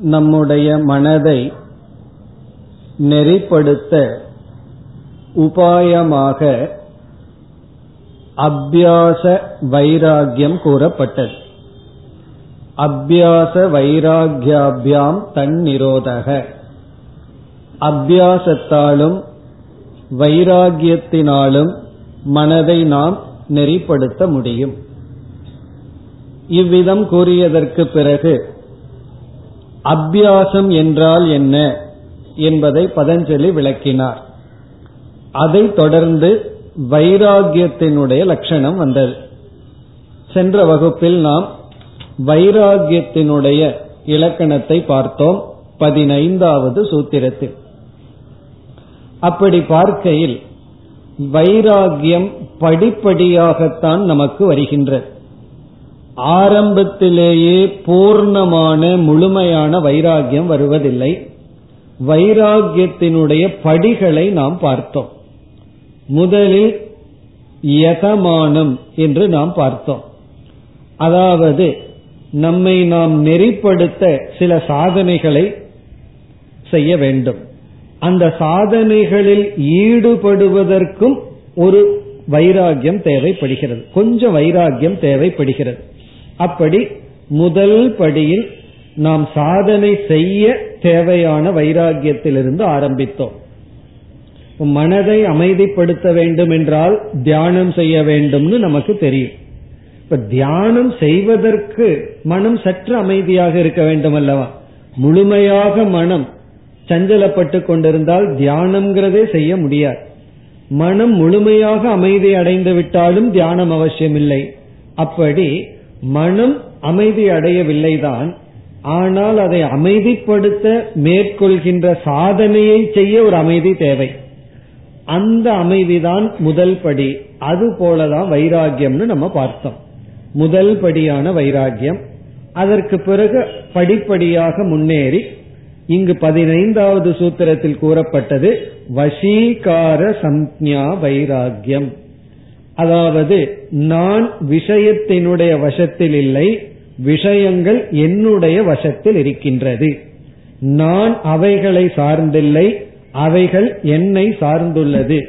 நம்முடைய மனதை நெறிப்படுத்த உபாயமாக அபியாச வைராகியம் கூறப்பட்டது. அபியாச வைராகியாபியாம் தன் நிரோதக அபியாசத்தாலும் வைராகியத்தினாலும் மனதை நாம் நெறிப்படுத்த முடியும். இவ்விதம் கூறியதற்கு பிறகு அபியாசம் என்றால் என்ன என்பதை பதஞ்சலி விளக்கினார். அதைத் தொடர்ந்து வைராகியத்தினுடைய லட்சணம் வந்தது. சென்ற வகுப்பில் நாம் வைராகியத்தினுடைய இலக்கணத்தை பார்த்தோம் பதினைந்தாவது சூத்திரத்தில். அப்படி பார்க்கையில் வைராகியம் படிப்படியாகத்தான் நமக்கு வருகின்றது. ஆரம்பத்திலேயே பூர்ணமான முழுமையான வைராகியம் வருவதில்லை. வைராகியத்தினுடைய படிகளை நாம் பார்த்தோம். முதலில் யதமானம் என்று நாம் பார்த்தோம். அதாவது நம்மை நாம் நெறிப்படுத்த சில சாதனைகளை செய்ய வேண்டும். அந்த சாதனைகளில் ஈடுபடுவதற்கும் ஒரு வைராகியம் தேவைப்படுகிறது. கொஞ்சம் வைராகியம் தேவைப்படுகிறது. அப்படி முதல் படியில் நாம் சாதனை செய்ய தேவையான வைராகியத்திலிருந்து ஆரம்பித்தோம். மனதை அமைதிப்படுத்த வேண்டும் என்றால் தியானம் செய்ய வேண்டும்னு நமக்கு தெரியும். இப்ப தியானம் செய்வதற்கு மனம் சற்று அமைதியாக இருக்க வேண்டும் அல்லவா முழுமையாக மனம் சஞ்சலப்பட்டு கொண்டிருந்தால் தியானம்ங்கிறதே செய்ய முடியாது. மனம் முழுமையாக அமைதி அடைந்து விட்டாலும் தியானம் அவசியமில்லை. அப்படி மனம் அமைதி அடையவில்லைதான் ஆனால் அதை அமைதிப்படுத்த மேற்கொள்கின்ற சாதனையை செய்ய ஒரு அமைதி தேவை. அந்த அமைதிதான் முதல் படி. அது போலதான் வைராகியம்னு நம்ம பார்த்தோம். முதல் படியான வைராகியம் அதற்கு பிறகு படிப்படியாக முன்னேறி இங்கு பதினைந்தாவது சூத்திரத்தில் கூறப்பட்டது வசீகார சம்ஞா வைராகியம் அதாவது நான் விஷயத்தினுடைய வசத்தில் இல்லை விஷயங்கள் என்னுடைய வசத்தில் இருக்கின்றது. நான் அவைகளை சார்ந்தில்லை அவைகள் என்னை சார்ந்துள்ளது.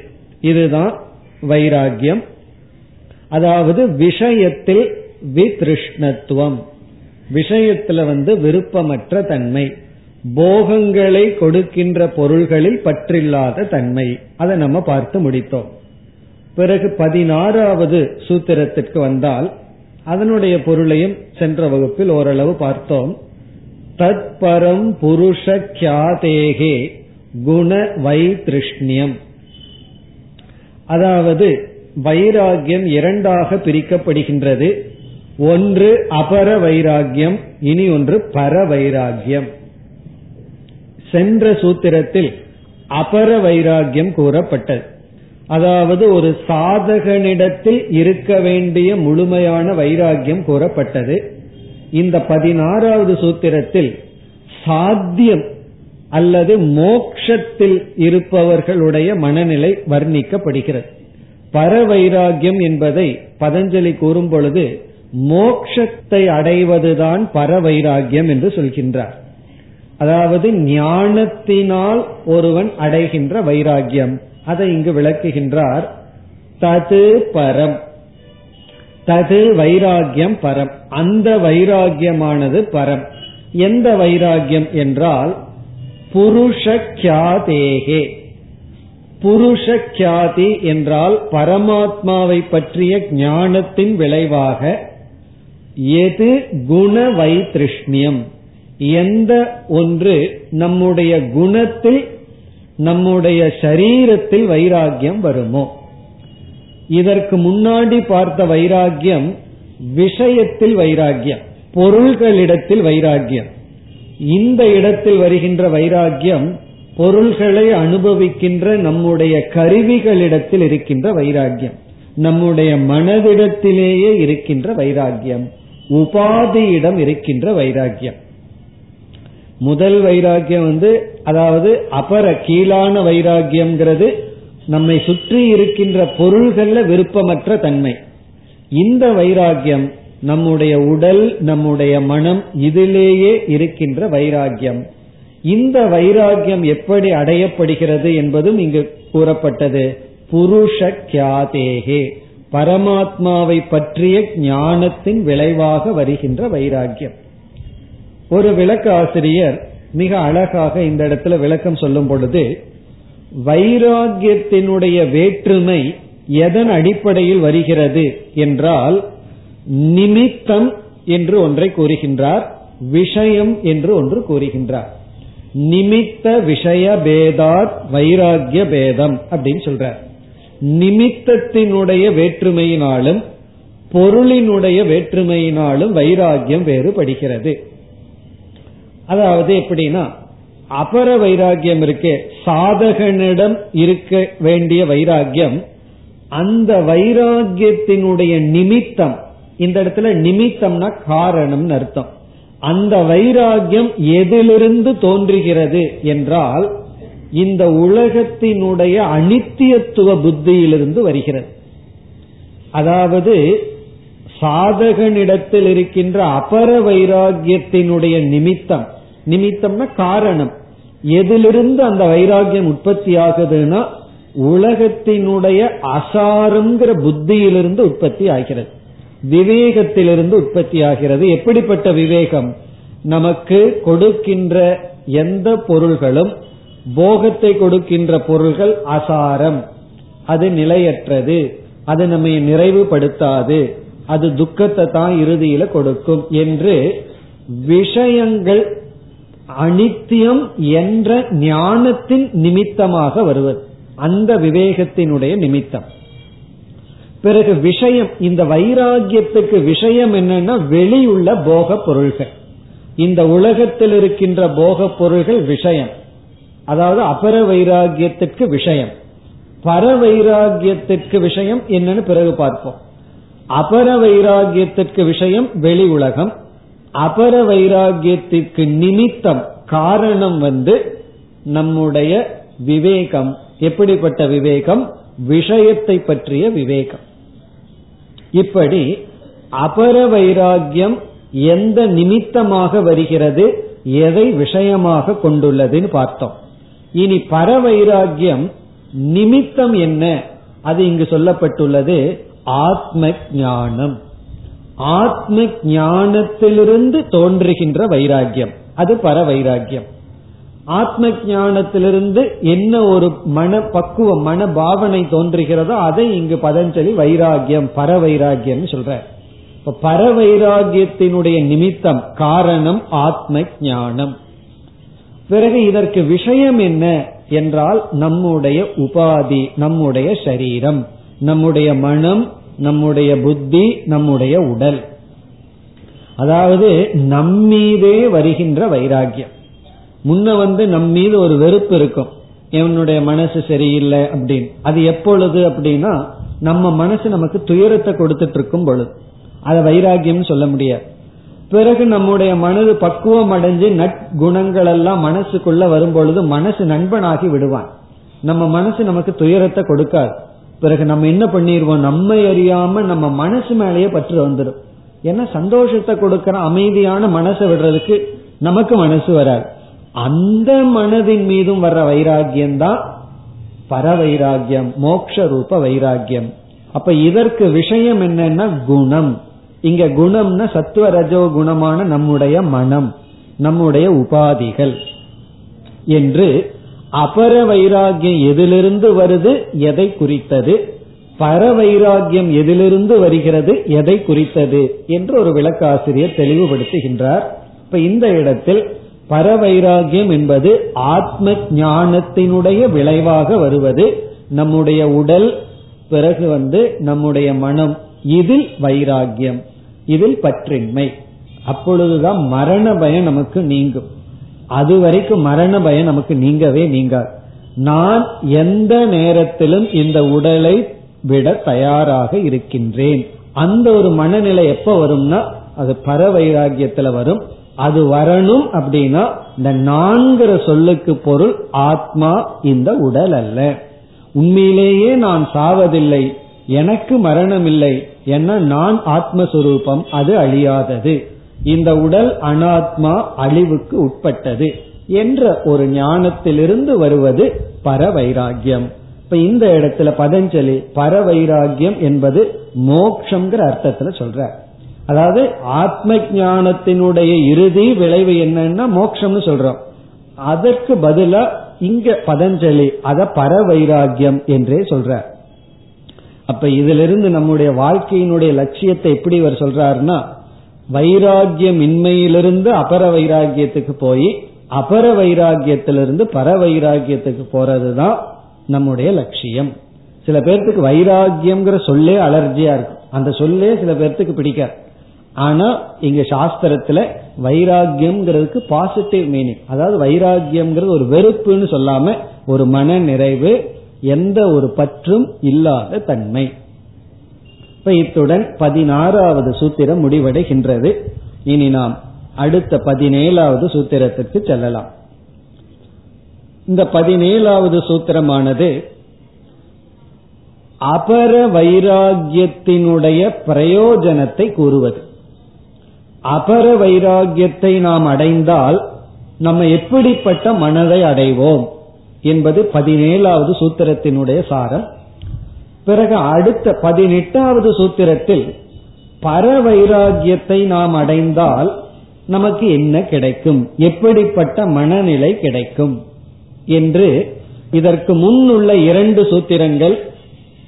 இதுதான் வைராகியம் அதாவது விஷயத்தில் வித்ருஷ்ணத்துவம். விஷயத்துல வந்து விருப்பமற்ற தன்மை. போகங்களை கொடுக்கின்ற பொருள்களில் பற்றில்லாத தன்மை. அதை நம்ம பார்த்து முடித்தோம். பிறகு பதினாறாவது சூத்திரத்திற்கு வந்தால் அதனுடைய பொருளையும் சென்ற வகுப்பில் ஓரளவு பார்த்தோம். தத்பரம் புருஷ கியாதேகே குண வைத்திருஷ்ணியம் அதாவது வைராகியம் இரண்டாக பிரிக்கப்படுகின்றது. ஒன்று அபர வைராகியம் இனி ஒன்று பர வைராகியம் சென்ற சூத்திரத்தில் அபர வைராகியம் கூறப்பட்டது. அதாவது ஒரு சாதகனிடத்தில் இருக்க வேண்டிய முழுமையான வைராகியம் கூறப்பட்டது. இந்த பதினாறாவது சூத்திரத்தில் சாத்தியம் அல்லது மோக்ஷத்தில் இருப்பவர்களுடைய மனநிலை வர்ணிக்கப்படுகிறது. பரவைராகியம் என்பதை பதஞ்சலி கூறும் பொழுது மோக்ஷத்தை அடைவதுதான் பரவைராகியம் என்று சொல்கின்றார். அதாவது ஞானத்தினால் ஒருவன் அடைகின்ற வைராகியம் அதை இங்கு விளக்குகின்றார் தது பரம். தது வைராகியம் பரம். அந்த வைராகியமானது பரம். எந்த வைராகியம் என்றால் புருஷக்கியாதேகே புருஷக்கியாதி என்றால் பரமாத்மாவை பற்றிய ஞானத்தின் விளைவாக எது குண வைத்திருஷ்ணியம் எந்த ஒன்று நம்முடைய குணத்தில் நம்முடைய சரீரத்தில் வைராகியம் வருமோ? இதற்கு முன்னாடி பார்த்த வைராகியம் விஷயத்தில் வைராகியம் பொருள்களிடத்தில் வைராகியம் இந்த இடத்தில் வருகின்ற வைராகியம் பொருள்களை அனுபவிக்கின்ற நம்முடைய கருவிகளிடத்தில் இருக்கின்ற வைராகியம் நம்முடைய மனதிடத்திலேயே இருக்கின்ற வைராகியம் உபாதியிடம் இருக்கின்ற வைராகியம் முதல் வைராக்கியம் வந்து அதாவது அபர கீழான வைராகியம்ங்கிறது நம்மை சுற்றி இருக்கின்ற பொருள்கள்ல விருப்பமற்ற தன்மை. இந்த வைராக்கியம் நம்முடைய உடல் நம்முடைய மனம் இதிலேயே இருக்கின்ற வைராக்கியம். இந்த வைராக்கியம் எப்படி அடையப்படுகிறது என்பதும் இங்கு கூறப்பட்டது. புருஷ கியாதேகே. பரமாத்மாவை பற்றிய ஞானத்தின் விளைவாக வருகின்ற வைராக்கியம். ஒரு விளக்கு ஆசிரியர் மிக அழகாக இந்த இடத்துல விளக்கம் சொல்லும் பொழுது வைராகியத்தினுடைய வேற்றுமை எதன் அடிப்படையில் வருகிறது என்றால் நிமித்தம் என்று ஒன்றை கூறுகின்றார் விஷயம் என்று ஒன்று கூறுகின்றார். நிமித்த விஷய பேதாத் வைராகிய பேதம் அப்படின்னு சொல்றார். நிமித்தத்தினுடைய வேற்றுமையினாலும் பொருளினுடைய வேற்றுமையினாலும் வைராகியம் வேறுபடுகிறது. அதாவது எப்படின்னா அபர வைராகியம் இருக்கே சாதகனிடம் இருக்க வேண்டிய வைராகியம் அந்த வைராகியத்தினுடைய நிமித்தம் இந்த இடத்துல நிமித்தம்னா காரணம்னு அர்த்தம். அந்த வைராகியம் எதிலிருந்து தோன்றுகிறது என்றால் இந்த உலகத்தினுடைய அனித்தியத்துவ புத்தியிலிருந்து வருகிறது. அதாவது சாதகனிடத்தில் இருக்கின்ற அபர வைராகியத்தினுடைய நிமித்தம் நிமித்தம்னா காரணம். எதிலிருந்து அந்த வைராகியம் உற்பத்தி ஆகுதுன்னா உலகத்தினுடைய அசாருங்கிற புத்தியிலிருந்து உற்பத்தி ஆகிறது. விவேகத்திலிருந்து உற்பத்தி ஆகிறது. எப்படிப்பட்ட விவேகம்? நமக்கு கொடுக்கின்ற எந்த பொருள்களும் போகத்தை கொடுக்கின்ற பொருள்கள் அசாரம். அது நிலையற்றது. அது நம்மை நிறைவுபடுத்தாது. அது துக்கத்தை தான் இறுதியில கொடுக்கும் என்று விஷயங்கள் அனித்தியம் என்ற ஞானத்தின் நிமித்தமாக வருவது. அந்த விவேகத்தினுடைய நிமித்தம். பிறகு விஷயம் இந்த வைராகியத்துக்கு விஷயம் என்னன்னா வெளியுள்ள போக பொருள்கள். இந்த உலகத்தில் இருக்கின்ற போக பொருள்கள் விஷயம். அதாவது அபர வைராகியத்திற்கு விஷயம். பர வைராகியத்திற்கு விஷயம் என்னன்னு பிறகு பார்ப்போம். அபர வைராகியத்திற்கு விஷயம் வெளி உலகம். அபர வைராகியத்திற்கு நிமித்தம் காரணம் வந்து நம்முடைய விவேகம். எப்படிப்பட்ட விவேகம்? விஷயத்தை பற்றிய விவேகம். இப்படி அபர வைராகியம் எந்த நிமித்தமாக வருகிறது? எதை விஷயமாக கொண்டுள்ளதுன்னு பார்த்தோம். இனி பர வைராகியம் நிமித்தம் என்ன? அது இங்கு சொல்லப்பட்டுள்ளது ஆத்ம ஞானம். ஆத்ம ஞானத்திலிருந்து தோன்றுகின்ற வைராகியம் அது பர வைராகியம் ஆத்ம ஞானத்திலிருந்து என்ன ஒரு மன பக்குவம் மன பாவனை தோன்றுகிறதோ அதை இங்கு பதஞ்சலி வைராகியம் பர வைராகியம் சொல்ற இப்ப பர வைராகியத்தினுடைய நிமித்தம் காரணம் ஆத்ம ஞானம் பிறகு இதற்கு விஷயம் என்ன என்றால் நம்முடைய உபாதி நம்முடைய சரீரம் நம்முடைய மனம் நம்முடைய புத்தி நம்முடைய உடல். அதாவது நம்மீதே வருகின்ற வைராகியம் முன்ன வந்து நம் மீது ஒரு வெறுப்பு இருக்கும். என்னுடைய மனசு சரியில்லை அப்படின்னு. அது எப்பொழுது அப்படின்னா நம்ம மனசு நமக்கு துயரத்தை கொடுத்துட்டு இருக்கும் பொழுது. அதை வைராகியம் சொல்ல முடியாது. பிறகு நம்முடைய மனது பக்குவம் அடைஞ்சு நற்குணங்கள் எல்லாம் மனசுக்குள்ள வரும் பொழுது மனசு நண்பனாகி விடுவான். நம்ம மனசு நமக்கு துயரத்தை கொடுக்காது. பிறகு நம்ம என்ன பண்ணிடுவோம் நம்ம அறியாம நம்ம மனசு மேலேயே பற்று வந்துடும் ஏன்னா சந்தோஷத்தை கொடுக்கற அமைதியான மனசை விடுறதுக்கு நமக்கு மனசு வராது. அந்த மனதின் மீதும் வர்ற வைராகியம் தான் பர வைராகியம் மோக்ஷ ரூப வைராகியம் அப்ப இதற்கு விஷயம் என்னன்னா குணம். இங்க குணம்னா சத்துவ ரஜோ குணமான நம்முடைய மனம் நம்முடைய உபாதிகள் என்று அபர வைராகியம் எதிலிருந்து வருது? எதை குறித்தது? பர வைராகியம் எதிலிருந்து வருகிறது? எதை குறித்தது? என்று ஒரு விளக்காசிரியர் தெளிவுபடுத்துகின்றார். இப்ப இந்த இடத்தில் பரவைராகியம் என்பது ஆத்ம ஞானத்தினுடைய விளைவாக வருவது. நம்முடைய உடல் பிறகு வந்து நம்முடைய மனம். இதில் வைராகியம் இதில் பற்றின்மை. அப்பொழுதுதான் மரண பயம் நமக்கு நீங்கும். அது வரைக்கும் மரண பயம் நமக்கு நீங்கவே நீங்காது. நான் எந்த நேரத்திலும் இந்த உடலை விட தயாராக இருக்கின்றேன். அந்த ஒரு மனநிலை எப்ப வரும்னா அது பர வைராகியத்துல வரும். அது வரணும் அப்படின்னா இந்த நான்கிற சொல்லுக்கு பொருள் ஆத்மா இந்த உடல் அல்ல. உண்மையிலேயே நான் சாவதில்லை எனக்கு மரணம் இல்லை ஏன்னா நான் ஆத்மஸ்வரூபம் அது அழியாதது. இந்த உடல் அனாத்மா அழிவுக்கு உட்பட்டது என்ற ஒரு ஞானத்திலிருந்து வருவது பரவைராகியம். இப்ப இந்த இடத்துல பதஞ்சலி பரவைராகியம் என்பது மோக்ஷங்கிற அர்த்தத்துல சொல்ற. அதாவது ஆத்ம ஞானத்தினுடைய இறுதி விளைவு என்னன்னா மோக்ஷம்னு சொல்றோம். அதற்கு பதிலா இங்க பதஞ்சலி அத பரவைராகியம் என்றே சொல்ற. அப்ப இதிலிருந்து நம்முடைய வாழ்க்கையினுடைய லட்சியத்தை எப்படி இவர் சொல்றாருன்னா வைராகியமின்மையிலிருந்து அபர வைராகியத்துக்கு போய் அபர வைராகியத்திலிருந்து பர வைராகியத்துக்கு போறதுதான் நம்முடைய லட்சியம். சில பேர்த்துக்கு வைராகியம்ங்கிற சொல்லே அலர்ஜியா இருக்கும். அந்த சொல்லே சில பேர்த்துக்கு பிடிக்காது. ஆனா இங்க சாஸ்திரத்துல வைராகியம்ங்கிறதுக்கு பாசிட்டிவ் மீனிங் அதாவது வைராகியம்ங்கிறது ஒரு வெறுப்புன்னு சொல்லாம ஒரு மன நிறைவு எந்த ஒரு பற்றும் இல்லாத தன்மை. இப்ப இத்துடன் பதினாறாவது சூத்திரம் முடிவடைகின்றது. இனி நாம் அடுத்த பதினேழாவது சூத்திரத்திற்கு செல்லலாம். இந்த பதினேழாவது சூத்திரமானது அபர வைராகியத்தினுடைய பிரயோஜனத்தை கூறுவது. அபர வைராகியத்தை நாம் அடைந்தால் நம்ம எப்படிப்பட்ட மனதை அடைவோம் என்பது பதினேழாவது சூத்திரத்தினுடைய சாரம். பிறகு அடுத்த பதினெட்டாவது சூத்திரத்தில் பர வைராகியத்தை நாம் அடைந்தால் நமக்கு என்ன கிடைக்கும்? எப்படிப்பட்ட மனநிலை கிடைக்கும்? என்று இதற்கு முன் உள்ள இரண்டு சூத்திரங்கள்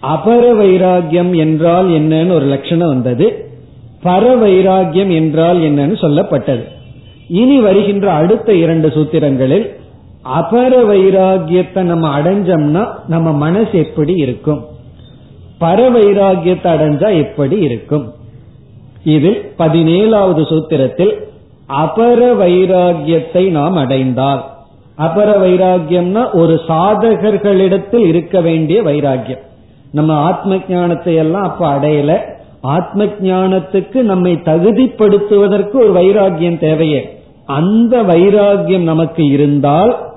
அபர வைராகியம் என்றால் என்னன்னு ஒரு லட்சணம் வந்தது பர வைராகியம் என்றால் என்னன்னு சொல்லப்பட்டது. இனி வருகின்ற அடுத்த இரண்டு சூத்திரங்களில் அபர வைராகியத்தை நம்ம அடைஞ்சோம்னா நம்ம மனசு எப்படி இருக்கும்? பர வைராகியத்தை அடைஞ்சா எப்படி இருக்கும்? இதில் பதினேழாவது சூத்திரத்தில் அபர வைராகியத்தை நாம் அடைந்தால். அபர வைராகியம்னா ஒரு சாதகர்களிடத்தில் இருக்க வேண்டிய வைராகியம் நம்ம ஆத்ம ஞானத்தை எல்லாம் அப்ப அடையல. ஆத்ம ஞானத்துக்கு நம்மை தகுதிப்படுத்துவதற்கு ஒரு வைராகியம் தேவையே. அந்த வைராகியம் நமக்கு இருந்தால்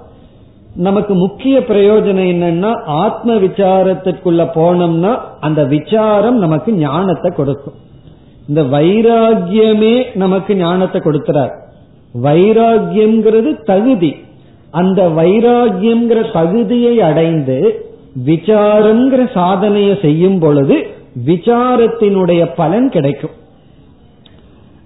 நமக்கு முக்கிய பிரயோஜனம் என்னன்னா ஆத்ம விசாரத்திற்குள்ள போனோம்னா அந்த விசாரம் நமக்கு ஞானத்தை கொடுக்கும். இந்த வைராகியமே நமக்கு ஞானத்தை கொடுக்கிறார். வைராகியம்ங்கிறது தகுதி. அந்த வைராகியம்ங்கிற தகுதியை அடைந்து விசாரம்ங்கிற சாதனையை செய்யும் பொழுது விசாரத்தினுடைய பலன் கிடைக்கும்.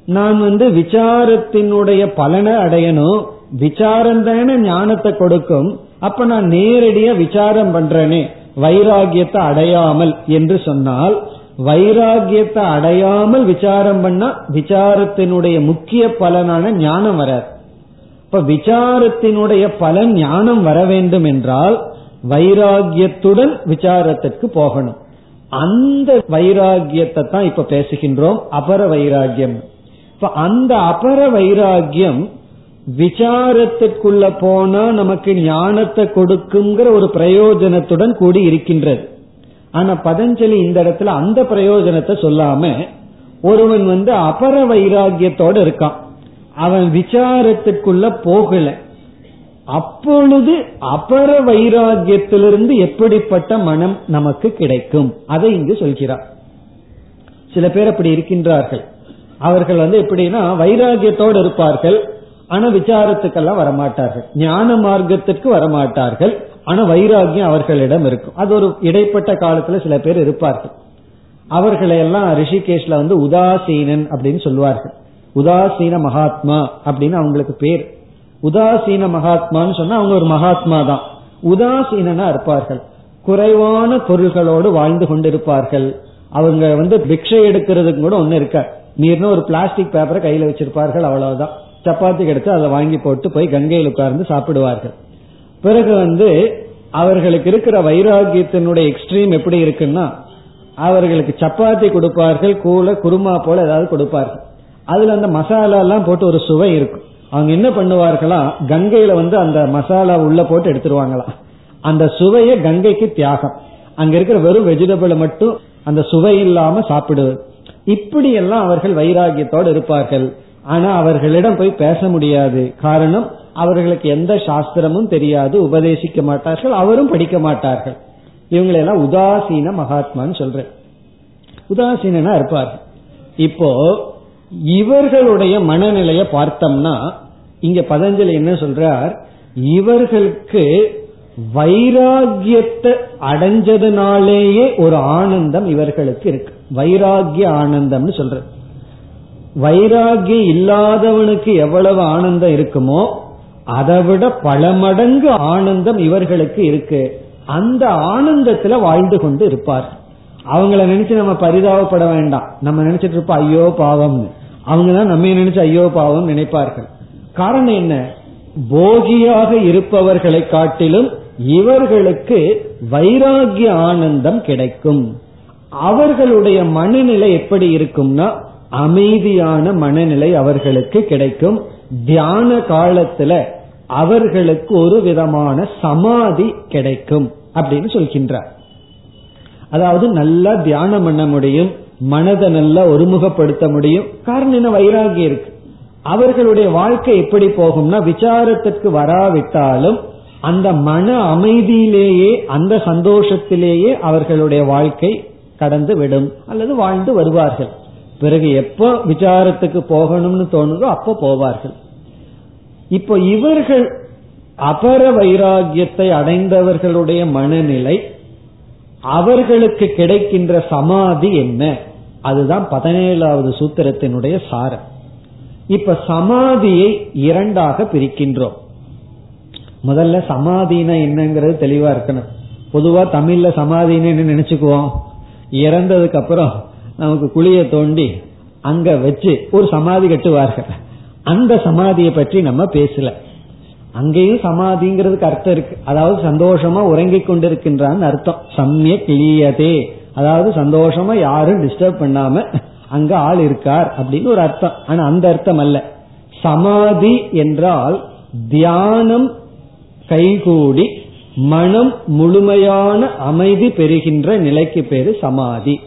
நான் வந்து விசாரத்தினுடைய பலனை அடையணும் விசாரம் தானே ஞானத்தை கொடுக்கும். அப்ப நான் நேரடியா விசாரம் பண்றேனே. வைராகியத்தை அடையாமல் என்று சொன்னால் வைராகியத்தை அடையாமல் விசாரம் பண்ணா விசாரத்தினுடைய முக்கிய பலனான ஞானம் வராது. இப்ப விசாரத்தினுடைய பலன் ஞானம் வர வேண்டும் என்றால் வைராகியத்துடன் விசாரத்திற்கு போகணும். அந்த வைராகியத்தை தான் இப்ப பேசுகின்றோம் அபர வைராகியம். இப்ப அந்த அபர வைராகியம் விசாரத்திற்குள்ள போனா நமக்கு ஞானத்தை கொடுக்குங்கிற ஒரு பிரயோஜனத்துடன் கூடி இருக்கின்றது. ஆனா பதஞ்சலி இந்த இடத்துல அந்த பிரயோஜனத்தை சொல்லாம ஒருவன் வந்து அபர வைராகியத்தோட இருக்கான். அவன் விசாரத்துக்குள்ள போகல. அப்பொழுது அபர வைராகியத்திலிருந்து எப்படிப்பட்ட மனம் நமக்கு கிடைக்கும்? அதை இங்கு சொல்கிறார். சில பேர் அப்படி இருக்கின்றார்கள். அவர்கள் வந்து எப்படின்னா வைராகியத்தோடு இருப்பார்கள். ஆனா விசாரத்துக்கெல்லாம் வரமாட்டார்கள். ஞான மார்க்கத்திற்கு வரமாட்டார்கள். ஆனா வைராகியம் அவர்களிடம் இருக்கும். அது ஒரு இடைப்பட்ட காலத்துல சில பேர் இருப்பார்கள். அவர்களை எல்லாம் ரிஷிகேஷ்ல வந்து உதாசீனன் அப்படின்னு சொல்லுவார்கள். உதாசீன மகாத்மா அப்படின்னு அவங்களுக்கு பேர். உதாசீன மகாத்மான்னு சொன்னா அவங்க ஒரு மகாத்மா தான். உதாசீனா இருப்பார்கள். குறைவான பொருள்களோடு வாழ்ந்து கொண்டிருப்பார்கள். அவங்க வந்து பிக்ஷை எடுக்கிறதுக்கு கூட ஒண்ணு இருக்க நீர்னு ஒரு பிளாஸ்டிக் பேப்பரை கையில வச்சிருப்பார்கள் அவ்வளவுதான். சப்பாத்தி கிடைச்சா அதை வாங்கி போட்டு போய் கங்கையில் உட்கார்ந்து சாப்பிடுவார்கள். பிறகு வந்து அவர்களுக்கு இருக்கிற வைராகியத்தினுடைய எக்ஸ்ட்ரீம் எப்படி இருக்குன்னா அவர்களுக்கு சப்பாத்தி கொடுப்பார்கள் கூல குருமா போல ஏதாவது கொடுப்பார்கள். அதுல அந்த மசாலா எல்லாம் போட்டு ஒரு சுவை இருக்கும். அவங்க என்ன பண்ணுவார்களா கங்கையில வந்து அந்த மசாலா உள்ள போட்டு எடுத்துருவாங்களாம். அந்த சுவையை கங்கைக்கு தியாகம். அங்க இருக்கிற வெறும் வெஜிடபிளை மட்டும் அந்த சுவை இல்லாம சாப்பிடுவது. இப்படி எல்லாம் அவர்கள் வைராகியத்தோடு இருப்பார்கள். ஆனா அவர்களிடம் போய் பேச முடியாது. காரணம் அவர்களுக்கு எந்த சாஸ்திரமும் தெரியாது உபதேசிக்க மாட்டார்கள் அவரும் படிக்க மாட்டார்கள். இவங்களெல்லாம் உதாசீன மகாத்மான்னு சொல்றேன். உதாசீனா இருப்பார் இப்போ இவர்களுடைய மனநிலைய பார்த்தோம்னா இங்க பதஞ்சலி என்ன சொல்றார்? இவர்களுக்கு வைராகியத்தை அடைஞ்சதுனாலேயே ஒரு ஆனந்தம் இவர்களுக்கு இருக்கு. வைராகிய ஆனந்தம்னு சொல்றது வைராகியம் இல்லாதவனுக்கு எவ்வளவு ஆனந்தம் இருக்குமோ அதை விட பல மடங்கு ஆனந்தம் இவர்களுக்கு இருக்கு. அந்த ஆனந்தத்துல வாழ்ந்து கொண்டு இருப்பார். அவங்கள நினைச்சு நம்ம பரிதாபப்பட வேண்டாம். நம்ம நினைச்சிட்டு இருப்போம் ஐயோ பாவம்னு. அவங்க தான் நம்ம நினைச்சு ஐயோ பாவம் நினைப்பார்கள். காரணம் என்ன? போகியாக இருப்பவர்களை காட்டிலும் இவர்களுக்கு வைராகிய ஆனந்தம் கிடைக்கும். அவர்களுடைய மனநிலை எப்படி இருக்கும்னா அமைதியான மனநிலை அவர்களுக்கு கிடைக்கும். தியான காலத்துல அவர்களுக்கு ஒரு விதமான சமாதி கிடைக்கும் அப்படின்னு சொல்கின்றார். அதாவது நல்லா தியானம் பண்ண முடியும் மனதை நல்லா ஒருமுகப்படுத்த முடியும். காரணம் என்ன? வைராகியம் இருக்கு. அவர்களுடைய வாழ்க்கை எப்படி போகும்னா விசாரத்திற்கு வராவிட்டாலும் அந்த மன அமைதியிலேயே அந்த சந்தோஷத்திலேயே அவர்களுடைய வாழ்க்கை கடந்து விடும் அல்லது வாழ்ந்து வருவார்கள். பிறகு எப்போ விசாரத்துக்கு போகணும்னு தோணுதோ அப்போ போவார்கள். இப்போ இவர்கள் அபர வைராகியத்தை அடைந்தவர்களுடைய மனநிலை அவர்களுக்கு கிடைக்கின்ற சமாதி என்ன? அதுதான் பதினேழாவது சூத்திரத்தினுடைய சாரம். இப்ப சமாதியை இரண்டாக பிரிக்கின்றோம். முதல்ல சமாதினா என்னங்கிறது தெளிவா இருக்கணும். பொதுவா தமிழ்ல சமாதின்னு நினைச்சுக்குவோம்? இறந்ததுக்கு அப்புறம் நமக்கு குழிய தோண்டி அங்க வச்சு ஒரு சமாதி கட்டுவார்கள். அந்த சமாதியை பற்றி நம்ம பேசல. அங்கேயும் சமாதிங்கிறதுக்கு அர்த்தம் இருக்கு. அதாவது சந்தோஷமா உறங்கிக் கொண்டிருக்கின்றான்னு அர்த்தம். சமய கிளியதே அதாவது சந்தோஷமா யாரும் டிஸ்டர்ப் பண்ணாம அங்க ஆள் இருக்கார் அப்படின்னு ஒரு அர்த்தம். ஆனா அந்த அர்த்தம் அல்ல. சமாதி என்றால் தியானம் கைகூடி மனம் முழுமையான அமைதி பெறுகின்ற நிலைக்கு பேரு சமாதி.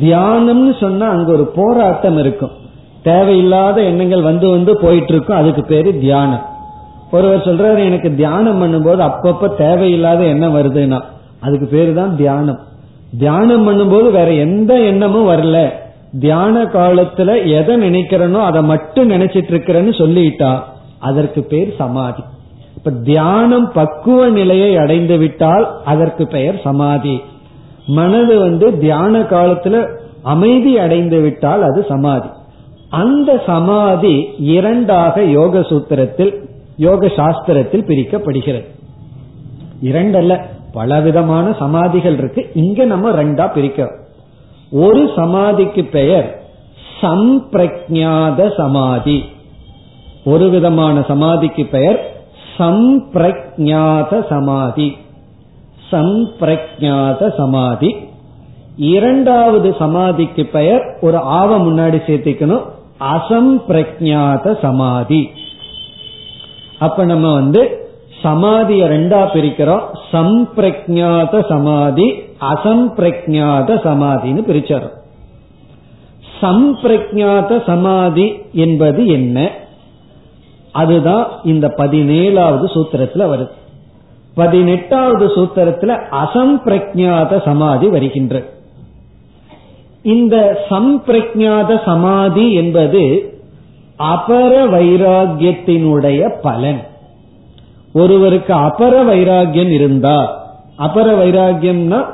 தியானம்னு சொன்னா அங்க ஒரு போராட்டம் இருக்கும். தேவையில்லாத எண்ணங்கள் வந்து வந்து போயிட்டு இருக்கும் அதுக்கு பேரு தியானம். ஒருவர் சொல்றாரு எனக்கு தியானம் பண்ணும்போது அப்பப்ப தேவையில்லாத எண்ணம் வருதுன்னா அதுக்கு பேரு தான் தியானம். தியானம் பண்ணும்போது வேற எந்த எண்ணமும் வரல. தியான காலத்துல எதை நினைக்கிறனோ அதை மட்டும் நினைச்சிட்டு இருக்கிறேன்னு சொல்லிட்டா அதற்கு பேர் சமாதி. இப்ப தியானம் பக்குவ நிலையை அடைந்து விட்டால் அதற்கு பெயர் சமாதி. மனது வந்து தியான காலத்துல அமைதி அடைந்து விட்டால் அது சமாதி. அந்த சமாதி இரண்டாக யோக சூத்திரத்தில் யோக சாஸ்திரத்தில் பிரிக்கப்படுகிறது. இரண்டல்ல பலவிதமான சமாதிகள் இருக்கு. இங்க நம்ம ரெண்டா பிரிக்க ஒரு சமாதிக்கு பெயர் சம்பிரஜாத சமாதி. ஒரு விதமான சமாதிக்கு பெயர் சம்பிரஜாத சமாதி. சம்பிரஜாத சமாதி. இரண்டாவது சமாதிக்கு பெயர் ஒரு ஆவ முன்னாடி சேர்த்திக்கணும். அசம்பிரஜாத சமாதி. அப்ப நம்ம வந்து சமாதிய ரெண்டா பிரிக்கிறோம். சம்பிரஜாத சமாதி அசம்பிரஜாத சமாதின்னு பிரிச்சறோம் சம்பிரஜாத சமாதி என்பது என்ன? அதுதான் இந்த பதினேழாவது சூத்திரத்துல வருது. பதினெட்டாவது சூத்திரத்துல அசம்பிரஜாத சமாதி வருகின்ற. இந்த சம்பிரஜாத சமாதி என்பது அபர வைராகியத்தினுடைய பலன். ஒருவருக்கு அபர வைராகியம் இருந்தா அபர வைராகியம்னா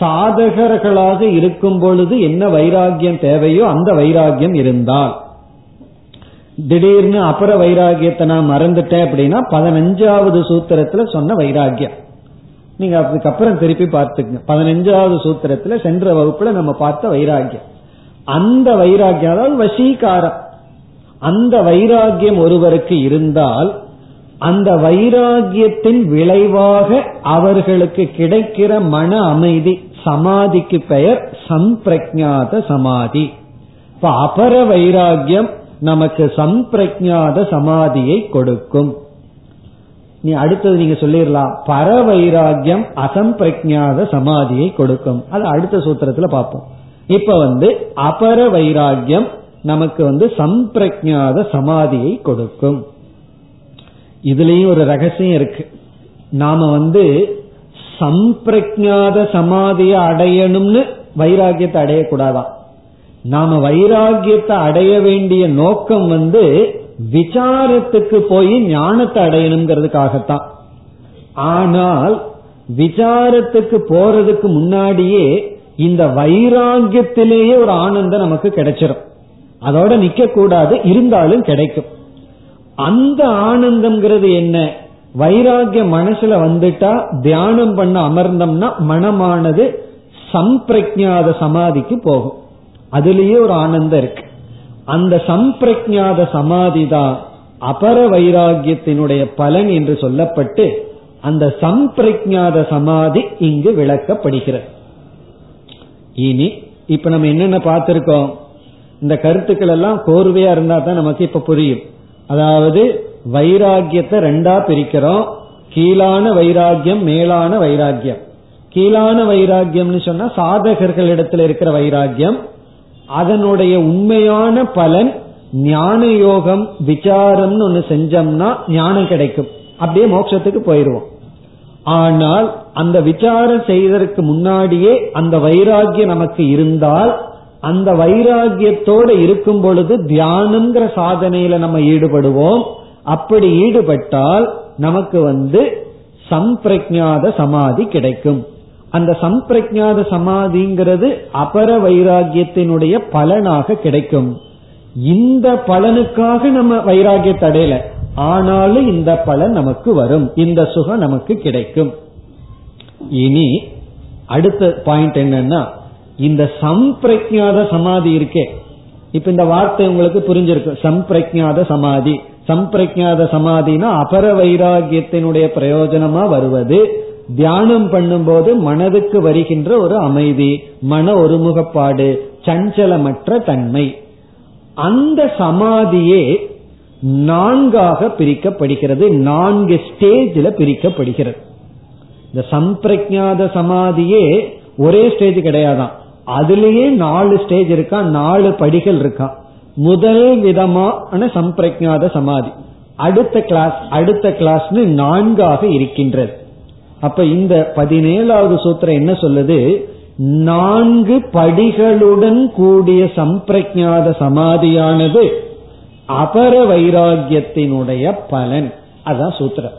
சாதகர்களாக இருக்கும் பொழுது என்ன வைராகியம் தேவையோ அந்த வைராகியம் இருந்தால். திடீர்னு அபர வைராகியத்தை நான் மறந்துட்டேன் அப்படின்னா பதினஞ்சாவது சூத்திரத்துல சொன்ன வைராகியம். நீங்க அதுக்கப்புறம் திருப்பி பார்த்துக்கங்க. பதினஞ்சாவது சூத்திரத்துல சென்ற வகுப்புல நம்ம பார்த்த வைராகியம். அந்த வைராகியம் அதாவது வசீகாரம். அந்த வைராகியம் ஒருவருக்கு இருந்தால் அந்த வைராகியத்தின் விளைவாக அவர்களுக்கு கிடைக்கிற மன அமைதி சமாதிக்கு பெயர் சம்பிரஜாத சமாதி. இப்ப அபர வைராகியம் நமக்கு சம்பிரஜாத சமாதியை கொடுக்கும். நீ அடுத்தது நீங்க சொல்லிடலாம். பர வைராகியம் அசம்பிரஜாத சமாதியை கொடுக்கும். அது அடுத்த சூத்திரத்துல பார்ப்போம். இப்ப வந்து அபர வைராகியம் நமக்கு வந்து சம்பிரஜாத சமாதியை கொடுக்கும். இதுலயும் ஒரு ரகசியம் இருக்கு. நாம வந்து சம்பிரஜாத சமாதியை அடையணும்னு வைராகியத்தை அடையக்கூடாதான். நாம வைராகியத்தை அடைய வேண்டிய நோக்கம் வந்து விசாரத்துக்கு போய் ஞானத்தை அடையணுங்கிறதுக்காகத்தான். ஆனால் விசாரத்துக்கு போறதுக்கு முன்னாடியே இந்த வைராகியத்திலேயே ஒரு ஆனந்தம் நமக்கு கிடைச்சிடும் அதோட நிக்க கூடாது இருந்தாலும் கிடைக்கும். அந்த ஆனந்தம்ங்கிறது என்ன? வைராகிய மனசுல வந்துட்டா தியானம் பண்ண அமர்ந்தோம்னா மனமானது சம்பிரஜாத சமாதிக்கு போகும். அதுலயே ஒரு ஆனந்தம் இருக்கு. அந்த சம்பிரஜாத சமாதி தான் அபர வைராகியத்தினுடைய பலன் என்று சொல்லப்பட்டு அந்த சம்பிரஜாத சமாதி இங்கு விளக்கப்படுகிறது. இனி இப்ப நம்ம என்னென்ன பார்த்திருக்கோம்? இந்த கருத்துக்கள் எல்லாம் கோர்வையா இருந்தா தான் நமக்கு இப்ப புரியும். அதாவது வைராகியத்தை ரெண்டா பிரிக்கிறோம். கீழான வைராகியம் மேலான வைராகியம் கீழான வைராகியம்னு சொன்னா சாதகர்களிடத்தில் இருக்கிற வைராகியம் அதனுடைய உண்மையான பலன் ஞான யோகம் விசாரம்னு ஒண்ணு செஞ்சோம்னா ஞானம் கிடைக்கும். அப்படியே மோட்சத்துக்கு போயிருவோம் ஆனால் அந்த விசாரம் செய்வதற்கு முன்னாடியே அந்த வைராகியம் நமக்கு இருந்தால் அந்த வைராகியத்தோட இருக்கும் பொழுது தியானங்கிற சாதனையில நம்ம ஈடுபடுவோம். அப்படி ஈடுபட்டால் நமக்கு வந்து சம்பிரஜாத சமாதி கிடைக்கும். அந்த சம்பிரஜாத சமாதிங்கிறது அபர வைராகியத்தினுடைய பலனாக கிடைக்கும். இந்த பலனுக்காக நம்ம வைராகியத்தை அடையல. ஆனாலும் இந்த பலன் நமக்கு வரும். இந்த சுகம் நமக்கு கிடைக்கும். இனி அடுத்த பாயிண்ட் என்னன்னா இந்த சம்பிரஜாத சமாதி இருக்கே. இப்ப இந்த வார்த்தை உங்களுக்கு புரிஞ்சிருக்கு. சம்பிரஜாத சமாதி. சம்பிரஜாத சமாதினா அபர வைராகியத்தினுடைய பிரயோஜனமா வருவது. தியானம் பண்ணும்போது மனதுக்கு வருகின்ற ஒரு அமைதி மன ஒருமுகப்பாடு சஞ்சலமற்ற தன்மை. அந்த சமாதியே நான்காக பிரிக்கப்படுகிறது நான்கு ஸ்டேஜில் பிரிக்கப்படுகிறது. இந்த சம்பிரஜாத சமாதியே ஒரே ஸ்டேஜ் கிடையாதான். அதுலேயே நாலு ஸ்டேஜ் இருக்கா நாலு படிகள் இருக்கா. முதல் விதமான சம்பிரஜாத சமாதி. அடுத்த கிளாஸ் அடுத்த கிளாஸ்னு நான்காக இருக்கின்றது. அப்ப இந்த பதினேழாவது சூத்திரம் என்ன சொல்லுது? நான்கு படிகளுடன் கூடிய சம்பிரஜாத சமாதியானது அபர வைராகியத்தினுடைய பலன். அதான் சூத்திரம்.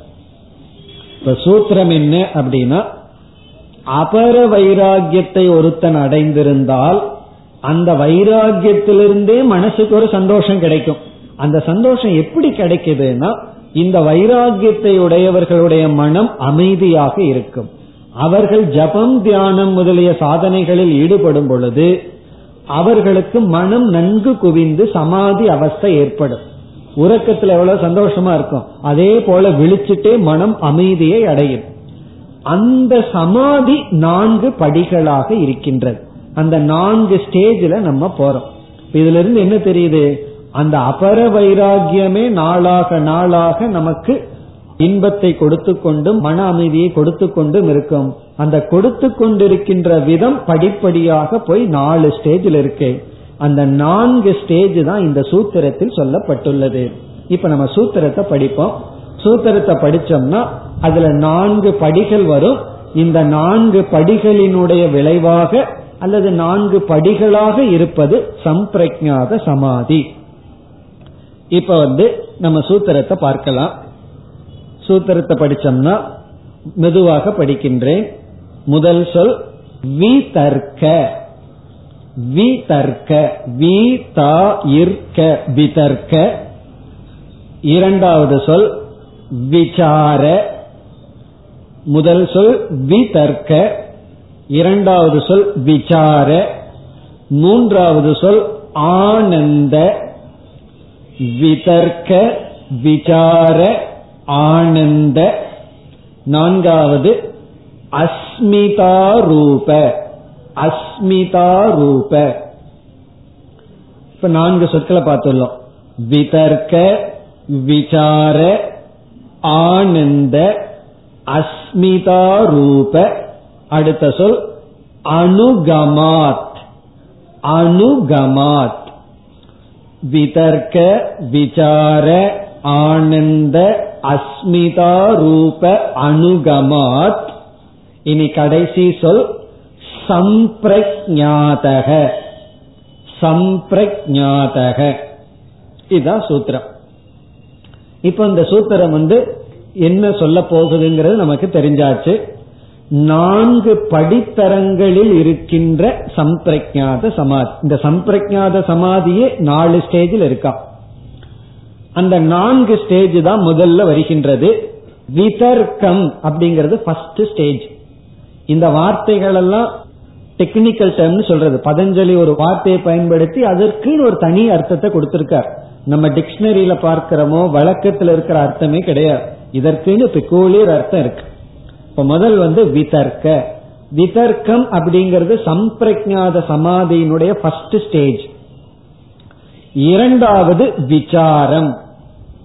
இப்ப சூத்திரம் என்ன அப்படின்னா அபர வைராகியத்தை ஒருத்தன் அடைந்திருந்தால் அந்த வைராகியத்திலிருந்தே மனசுக்கு ஒரு சந்தோஷம் கிடைக்கும். அந்த சந்தோஷம் எப்படி கிடைக்குதுன்னா இந்த வைராகியத்தை உடையவர்களுடைய மனம் அமைதியாக இருக்கும். அவர்கள் ஜபம் தியானம் முதலிய சாதனைகளில் ஈடுபடும் பொழுது அவர்களுக்கு மனம் நன்கு குவிந்து சமாதி அவஸ்தை ஏற்படும். உறக்கத்துல எவ்வளவு சந்தோஷமா இருக்கும். அதே போல விழிச்சிட்டே மனம் அமைதியை அடையும். அந்த சமாதி நான்கு படிகளாக இருக்கின்றது. அந்த நான்கு ஸ்டேஜில் நம்ம போறோம். இதுல இருந்து என்ன தெரியுது? அந்த அபர வைராகியமே நாளாக நாளாக நமக்கு இன்பத்தை கொடுத்து கொண்டும் மன அமைதியை கொடுத்து கொண்டும் இருக்கும். அந்த கொடுத்து கொண்டிருக்கின்ற விதம் படிப்படியாக போய் நாலு ஸ்டேஜில் இருக்கு. அந்த நான்கு ஸ்டேஜ் தான் இந்த சூத்திரத்தில் சொல்லப்பட்டுள்ளது. இப்ப நம்ம சூத்திரத்தை படிப்போம். சூத்திரத்தை படிச்சோம்னா அதுல நான்கு படிகள் வரும். இந்த நான்கு படிகளினுடைய விளைவாக அல்லது நான்கு படிகளாக இருப்பது சம்பிரஜாத சமாதி. இப்ப வந்து நம்ம சூத்திரத்தை பார்க்கலாம். சூத்திரத்தை படிச்சோம்னா மெதுவாக படிக்கின்றேன். முதல் சொல் வி தர்க்க வி தர்க்க வி தா இர்க்க விதர்க்க. இரண்டாவது சொல் விசார. முதல் சொல் விதர்க்க. இரண்டாவது சொல் விசார. மூன்றாவது சொல் ஆனந்த. விதர்க்க விசார ஆனந்த. நான்காவது அஸ்மிதா ரூப அஸ்மிதா ரூப இப்ப நான்கு சொற்களை பார்த்துள்ளோம். விதர்க்க விசார ஆனந்த அஸ்மிதா ரூப அடுத்த சொல் அனுகமாத். அனுகமாத். விதர்க்க விசார ஆனந்த அஸ்மிதா ரூப அனுகமாத். இனி கடைசி சொல் சம்பிரஜாதக சம்பிரஜாதக இதுதான் சூத்திரம். இப்ப இந்த சூத்திரம் வந்து என்ன சொல்ல போகுதுங்கிறது நமக்கு தெரிஞ்சாச்சு. நான்கு படித்தரங்களில் இருக்கின்ற சம்பிரஜாத சமாதி. இந்த சம்பிரஜாத சமாதியே நாலு ஸ்டேஜில் இருக்கா? அந்த நான்கு ஸ்டேஜ் தான் முதல்ல வருகின்றது. விதர்க்கம் அப்படிங்கிறது ஃபர்ஸ்ட் ஸ்டேஜ் இந்த வார்த்தைகள் எல்லாம் டெக்னிக்கல் டேர்ம்னு சொல்றது. பதஞ்சலி ஒரு வார்த்தையை பயன்படுத்தி அதற்குன்னு ஒரு தனி அர்த்தத்தை கொடுத்திருக்கார். நம்ம டிக்ஷனரியில பார்க்கிறோமோ வழக்கத்தில் இருக்கிற அர்த்தமே கிடையாது. இதற்குன்னு பெக்கூலியர் அர்த்தம் இருக்கு. இப்ப முதல் வந்து விதர்க்க. விதர்க்கம் அப்படிங்கிறது சம்பிரஜாத சமாதியினுடைய ஃபர்ஸ்ட் ஸ்டேஜ் இரண்டாவது விசாரம்.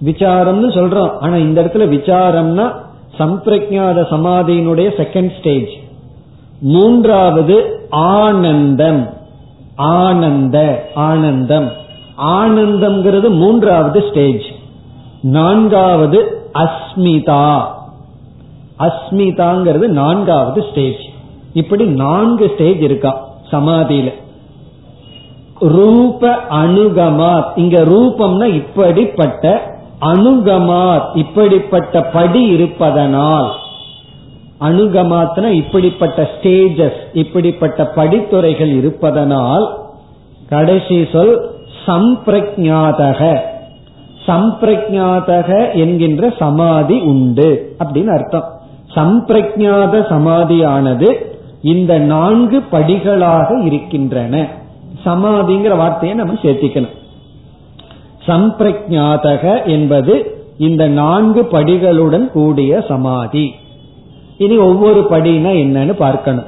விசாரம்னு சொல்றோம். ஆனா இந்த இடத்துல விசாரம்னா சம்பிரஜாத சமாதியினுடைய செகண்ட் ஸ்டேஜ் மூன்றாவது ஆனந்தம். ஆனந்த ஆனந்தம். ஆனந்தம்ங்கிறது மூன்றாவது ஸ்டேஜ் நான்காவது அஸ்மிதா. அஸ்மிதாங்கிறது நான்காவது ஸ்டேஜ் இப்படி நான்கு ஸ்டேஜ் இருக்கா சமாதியில. ரூப அணுகமாத் இங்க ரூபம்னா இப்படிப்பட்ட அணுகமாத் இப்படிப்பட்ட படி இருப்பதனால். அணுகமாத்னா இப்படிப்பட்ட ஸ்டேஜஸ் இப்படிப்பட்ட படித்துறைகள் இருப்பதனால் கடைசி சொல் சம்பிரஜாதக சம்பிரஜாதக என்கின்ற சமாதி உண்டு அப்படின்னு அர்த்தம். சம்பிரஜாத சமாதியானது இந்த நான்கு படிகளாக இருக்கின்றன. சமாதிங்கிற வார்த்தையை நம்ம சேர்த்திக்கணும். சம்பிரஜாதக என்பது இந்த நான்கு படிகளுடன் கூடிய சமாதி. இனி ஒவ்வொரு படினா என்னன்னு பார்க்கணும்.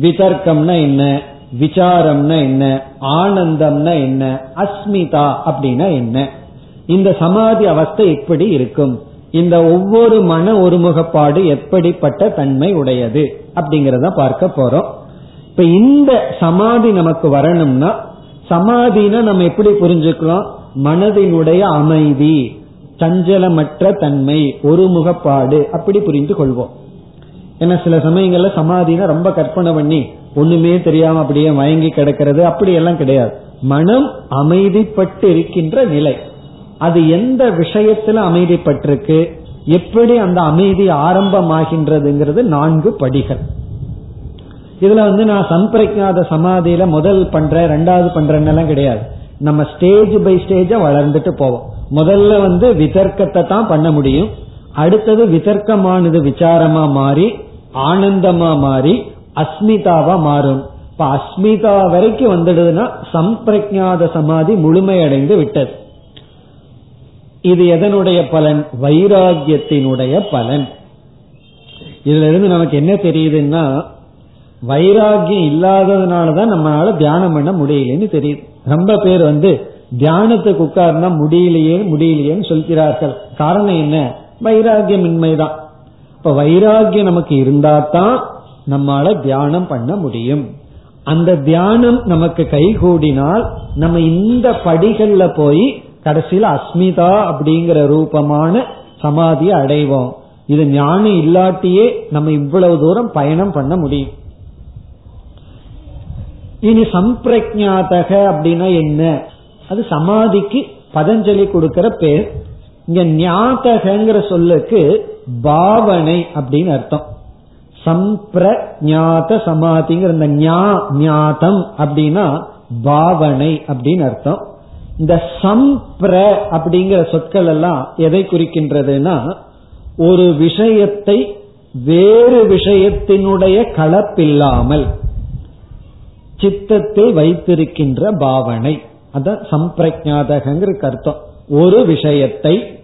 விதர்க்கம்னா என்ன? விசாரம்னா என்ன? ஆனந்தம்னா என்ன? அஸ்மிதா அப்படின்னா என்ன? இந்த சமாதி அவஸ்தை எப்படி இருக்கும்? இந்த ஒவ்வொரு மன ஒருமுகப்பாடு எப்படிப்பட்ட தன்மை உடையது அப்படிங்கறத பார்க்க போறோம். இப்ப இந்த சமாதி நமக்கு வரணும்னா சமாதினா நம்ம எப்படி புரிஞ்சுக்கலாம் மனதினுடைய அமைதி சஞ்சலமற்ற தன்மை ஒருமுகப்பாடு அப்படி புரிந்து கொள்வோம். ஏன்னா சில சமயங்கள்ல சமாதினா ரொம்ப கற்பனை பண்ணி ஒண்ணுமே தெரியாம அப்படியே மயங்கி கிடக்கிறது அப்படி எல்லாம் கிடையாது. மனம் அமைதிப்பட்டு இருக்கின்ற நிலை. அது எந்த விஷயத்துல அமைதிப்பட்டிருக்கு? எப்படி அந்த அமைதி ஆரம்பமாகின்றதுங்கிறது நான்கு படிகள். இதுல வந்து நான் சம்பிரஜாத சமாதியில முதல் பண்றேன் ரெண்டாவது பண்றேன்னு கிடையாது. நம்ம ஸ்டேஜ் பை ஸ்டேஜா வளர்ந்துட்டு போவோம். முதல்ல வந்து விதர்க்கத்தை தான் பண்ண முடியும். அடுத்தது விதர்க்கமானது விசாரமா மாறி ஆனந்தமா மாறி அஸ்மிதாவா மாறும். இப்ப அஸ்மிதா வரைக்கும் வந்துடுதுன்னா சம்பிரஜாத சமாதி முழுமையடைந்து விட்டது. இது எதனுடைய பலன்? வைராகியத்தினுடைய பலன். இதுல இருந்து நமக்கு என்ன தெரியுதுன்னா வைராகியம் இல்லாததுனாலதான் நம்மளால தியானம் பண்ண முடியலன்னு தெரியுது. ரொம்ப பேர் வந்து தியானத்துக்கு உட்கார்னா முடியலையே முடியலையேன்னு சொல்கிறார்கள். காரணம் என்ன? வைராகியமின்மைதான் இப்ப வைராகியம் நமக்கு இருந்தா தான் நம்மால தியானம் பண்ண முடியும். அந்த தியானம் நமக்கு கைகூடினால் நம்ம இந்த படிகள்ல போய் கடைசியில் அஸ்மிதா அப்படிங்கிற ரூபமான சமாதியை அடைவோம். இது ஞானம் இல்லாட்டியே நம்ம இவ்வளவு தூரம் பயணம் பண்ண முடியும். இனி சம்பிரஜாதக அப்படின்னா என்ன? அது சமாதிக்கு பதஞ்சலி கொடுக்கிற பேர். இங்க ஞாதகங்கிற சொல்லுக்கு பாவனை அப்படின்னு அர்த்தம். சம்பிரஞாத சமாதிங்கிற இந்த ஞா ஞாதம் அப்படின்னா பாவனை அப்படின்னு அர்த்தம். இந்த சம்பிர அப்படிங்கிற சொற்கள் எல்லாம் எதை குறிக்கின்றதுன்னா ஒரு விஷயத்தை வேறு விஷயத்தினுடைய கலப்பில்லாமல் சித்தத்தில் வைத்திருக்கின்ற பாவனை. அதான் சம்பிரஜாதகங்கிற அர்த்தம் ஒரு விஷயத்தை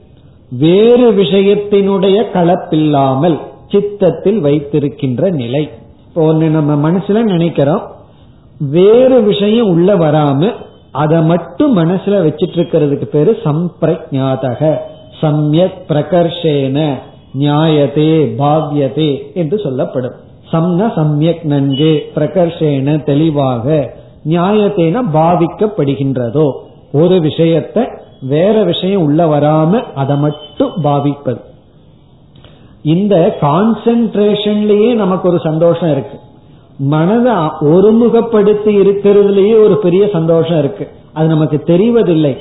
வேறு விஷயத்தினுடைய கலப்பில்லாமல் சித்தத்தில் வைத்திருக்கின்ற நிலை. இப்போ ஒன்னு நம்ம மனசுல நினைக்கிறோம் வேறு விஷயம் உள்ள வராம அதை மட்டும் மனசுல வச்சிட்டு இருக்கிறதுக்கு பேரு சம்பிரஜாதக சம்யக் பிரகர்ஷேன நியாயத்தே பாவ்யதே என்று சொல்லப்படும். சம்ன சம்யக் நன்கு பிரகர்ஷேன தெளிவாக நியாயத்தேன பாவிக்கப்படுகின்றதோ. ஒரு விஷயத்தை வேற விஷயம் உள்ள வராம அதை மட்டும் பாவிப்பது. இந்த கான்சென்ட்ரேஷன்லயே நமக்கு ஒரு சந்தோஷம் இருக்கு. மனதை ஒருமுகப்படுத்தி இருக்கிறதுலயே ஒரு பெரிய சந்தோஷம் இருக்கு. அது நமக்கு தெரிவதில்லை.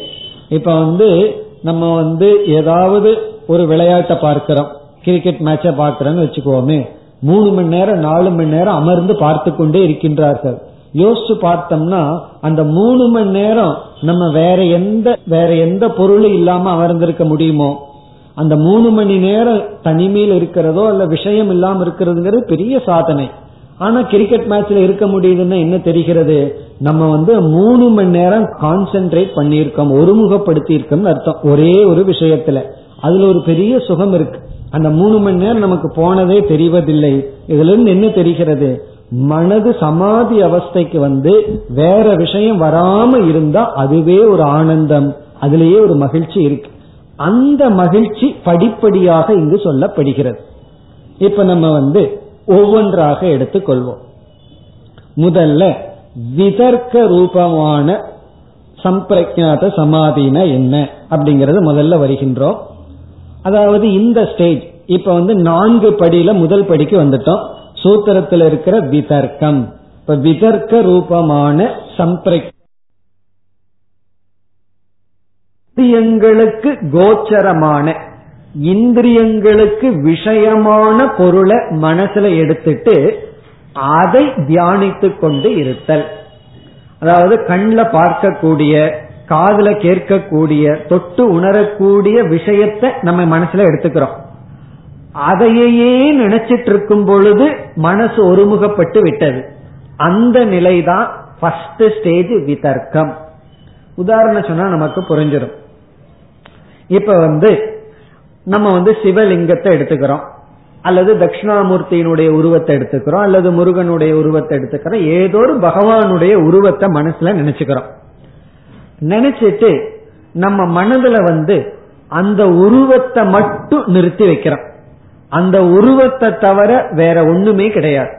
இப்ப வந்து நம்ம வந்து ஏதாவது ஒரு விளையாட்டை பார்க்கிறோம். கிரிக்கெட் மேட்சை பார்க்கிறோம்னு வச்சுக்கோமே. மூணு மணி நேரம் நாலு மணி நேரம் அமர்ந்து பார்த்து கொண்டே இருக்கின்றார்கள். யோசிச்சு பார்த்தோம்னா அந்த மூணு மணி நேரம் நம்ம வேற எந்த வேற எந்த பொருளும் இல்லாம அமர்ந்திருக்க முடியுமோ? அந்த மூணு மணி நேரம் தனிமையில் இருக்கிறதோ அல்ல விஷயம் இல்லாம இருக்கிறதுங்கிறது பெரிய சாதனை. ஆனா கிரிக்கெட் மேட்ச்ல இருக்க முடியுதுன்னா என்ன தெரிகிறது? நம்ம வந்து மூணு மணி நேரம் கான்சென்ட்ரேட் பண்ணியிருக்கோம் ஒருமுகப்படுத்தி இருக்கோம்னு அர்த்தம். ஒரே ஒரு விஷயத்துல. அதுல ஒரு பெரிய சுகம் இருக்கு. அந்த மூணு மணி நேரம் நமக்கு போனதே தெரிவதில்லை. இதுல இருந்து என்ன தெரிகிறது? மனது சமாதி அவஸ்தைக்கு வந்து வேற விஷயம் வராம இருந்தா அதுவே ஒரு ஆனந்தம். அதுலேயே ஒரு மகிழ்ச்சி இருக்கு. அந்த மகிழ்ச்சி படிப்படியாக இங்கு சொல்லப்படுகிறது. இப்ப நம்ம வந்து ஒவ்வொன்றாக எடுத்துக்கொள்வோம். முதல்ல விதர்க்க ரூபமான சம்பிரஜாத சமாதின என்ன அப்படிங்கறது முதல்ல வருகின்றோம். அதாவது இந்த ஸ்டேஜ் இப்ப வந்து நான்கு படியில முதல் படிக்கு வந்துட்டோம். சூத்திரத்தில் இருக்கிற விதர்க்கம். இப்ப விதர்க்க ரூபமான சம்பிரக் இந்திரியங்களுக்கு கோச்சரமான இந்திரியங்களுக்கு விஷயமான பொருளை மனசுல எடுத்துட்டு அதை தியானித்து கொண்டு இருத்தல். அதாவது கண்ணில் பார்க்கக்கூடிய காதுல கேட்கக்கூடிய தொட்டு உணரக்கூடிய விஷயத்தை நம்ம மனசுல எடுத்துக்கிறோம். அதையே நினைச்சிட்டு இருக்கும் பொழுது மனசு ஒருமுகப்பட்டு விட்டது. அந்த நிலைதான் ஃபர்ஸ்ட் ஸ்டேஜ் விதர்க்கம். உதாரணம் சொன்னா நமக்கு புரிஞ்சிடும் இப்ப வந்து நம்ம வந்து சிவலிங்கத்தை எடுத்துக்கிறோம். அல்லது தட்சிணாமூர்த்தியினுடைய உருவத்தை எடுத்துக்கிறோம். அல்லது முருகனுடைய உருவத்தை எடுத்துக்கிறோம். ஏதோ ஒரு பகவானுடைய உருவத்தை மனசுல நினைச்சுக்கிறோம். நினைச்சிட்டு நம்ம மனதுல வந்து அந்த உருவத்தை மட்டும் நிறுத்தி வைக்கிறோம். அந்த உருவத்தை தவிர வேற ஒண்ணுமே கிடையாது.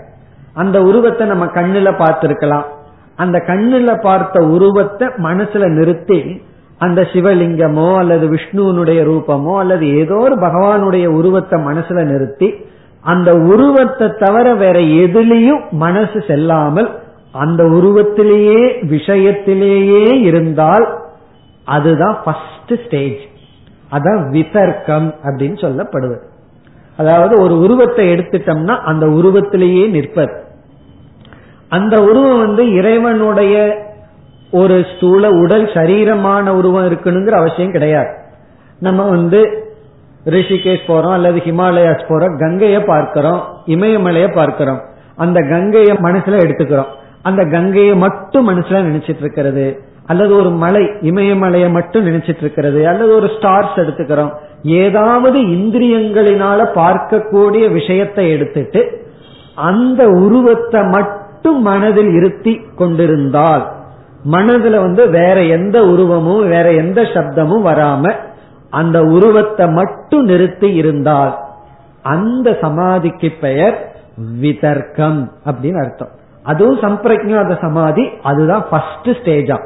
அந்த உருவத்தை நம்ம கண்ணுல பார்த்திருக்கலாம். அந்த கண்ணுல பார்த்த உருவத்தை மனசுல நிறுத்தி அந்த சிவலிங்கமோ அல்லது விஷ்ணுவனுடைய ரூபமோ அல்லது ஏதோ ஒரு பகவானுடைய உருவத்தை மனசுல நிறுத்தி அந்த உருவத்தை தவிர வேற எதுலேயும் மனசு செல்லாமல் அந்த உருவத்திலேயே விஷயத்திலேயே இருந்தால் அதுதான் ஃபர்ஸ்ட் ஸ்டேஜ் அதான் விதர்க்கம் அப்படின்னு சொல்லப்படுவது அதாவது ஒரு உருவத்தை எடுத்துட்டோம்னா அந்த உருவத்திலேயே நிற்பது. அந்த உருவம் வந்து இறைவனுடைய ஒரு ஸ்தூல உடல் சரீரமான உருவம் இருக்கணுங்கிற அவசியம் கிடையாது. நம்ம வந்து ரிஷிகேஷ் போறோம் அல்லது ஹிமாலயாஸ் போறோம் கங்கையை பார்க்கிறோம் இமயமலைய பார்க்கிறோம். அந்த கங்கையை மனசுல எடுத்துக்கிறோம். அந்த கங்கையை மட்டும் மனசுல நினைச்சிட்டு இருக்கிறது. அல்லது ஒரு மலை இமயமலையை மட்டும் நினைச்சிட்டு இருக்கிறது. அல்லது ஒரு ஸ்டார்ஸ் எடுத்துக்கிறோம். ஏதாவது இந்திரியங்களினால பார்க்கக்கூடிய விஷயத்தை எடுத்துட்டு அந்த உருவத்தை மட்டும் மனதில் இருத்தி கொண்டிருந்தால் மனதுல வந்து வேற எந்த உருவமும் வேற எந்த சப்தமும் வராம அந்த உருவத்தை மட்டும் நிறுத்தி இருந்தால் அந்த சமாதிக்கு பெயர் விதர்க்கம் அப்படின்னு அர்த்தம். அதுவும் சம்பிரஜாத சமாதி அதுதான் ஃபர்ஸ்ட் ஸ்டேஜா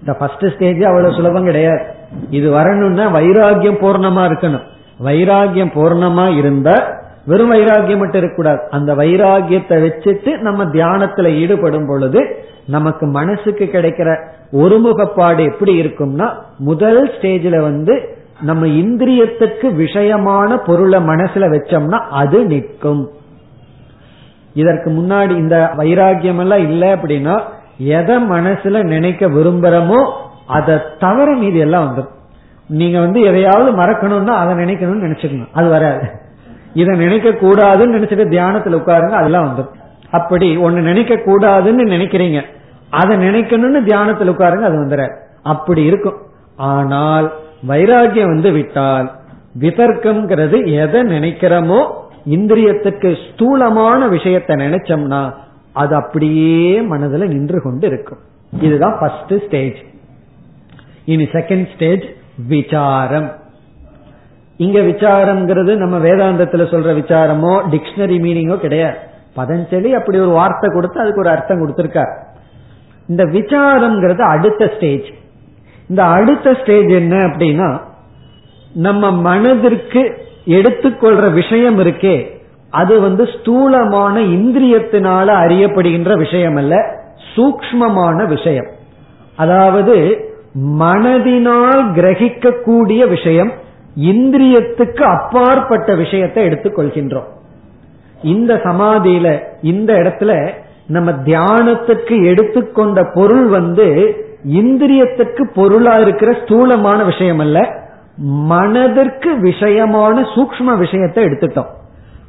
இந்த ஃபர்ஸ்ட் ஸ்டேஜ் அவ்வளவு சுலபம் கிடையாது. இது வரணும்னா வைராகியம் பூர்ணமா இருக்கணும். வைராகியம் பூர்ணமா இருந்தா வெறும் வைராகியம் மட்டும் இருக்கக்கூடாது. அந்த வைராகியத்தை வச்சுட்டு நம்ம தியானத்துல ஈடுபடும் பொழுது நமக்கு மனசுக்கு கிடைக்கிற ஒருமுகப்பாடு எப்படி இருக்கும்னா முதல் ஸ்டேஜில் வந்து நம்ம இந்திரியத்துக்கு விஷயமான பொருளை மனசுல வச்சோம்னா அது நிற்கும். இதற்கு முன்னாடி இந்த வைராகியம் எல்லாம் இல்லை அப்படின்னா எதை மனசுல நினைக்க விரும்புறமோ அதை தவிர மீதி எல்லாம் வந்துடும் நீங்க வந்து எதையாவது மறக்கணும்னா அதை நினைக்கணும்னு நினைச்சுக்கணும். அது வராது. இதை நினைக்க கூடாதுன்னு நினைச்சிட்டு தியானத்துல உட்காருங்க அதெல்லாம் வந்துடும் அப்படி ஒன்னு நினைக்க கூடாதுன்னு நினைக்கிறீங்க அதை நினைக்கணும்னு தியானத்தில் உட்காருங்க அது வந்துற. அப்படி இருக்கும். ஆனால் வைராகியம் வந்து விட்டால் விதர்க்கம்ங்கிறது எதை நினைக்கிறோமோ இந்திரியத்துக்கு ஸ்தூலமான விஷயத்தை நினைச்சோம்னா அது அப்படியே மனதுல நின்று கொண்டு இருக்கும். இதுதான் ஃபர்ஸ்ட் ஸ்டேஜ் இனி செகண்ட் ஸ்டேஜ் விசாரம். இங்க விசாரம்ங்கிறது நம்ம வேதாந்தத்துல சொல்ற விசாரமோ டிக்ஷனரி மீனிங்கோ கிடையாது. பதஞ்சலி அப்படி ஒரு வார்த்தை கொடுத்து அதுக்கு ஒரு அர்த்தம் கொடுத்திருக்கார். இந்த விசாரம்ங்கிறது அடுத்த ஸ்டேஜ் இந்த அடுத்த ஸ்டேஜ் என்ன அப்படின்னா நம்ம மனதிற்கு எடுத்துக்கொள்ற விஷயம் இருக்கே அது வந்து ஸ்தூலமான இந்திரியத்தினால அறியப்படுகின்ற விஷயம் அல்ல சூக்மமான விஷயம். அதாவது மனதினால் கிரகிக்கக்கூடிய விஷயம் இந்திரியத்துக்கு அப்பாற்பட்ட விஷயத்தை எடுத்துக்கொள்கின்றோம். இந்த சமாதியில இந்த இடத்துல நம்ம தியானத்துக்கு எடுத்துக்கொண்ட பொருள் வந்து இந்திரியத்துக்கு பொருளா இருக்கிற ஸ்தூலமான விஷயம் அல்ல மனதிற்கு விஷயமான சூக்ம விஷயத்தை எடுத்துட்டோம்.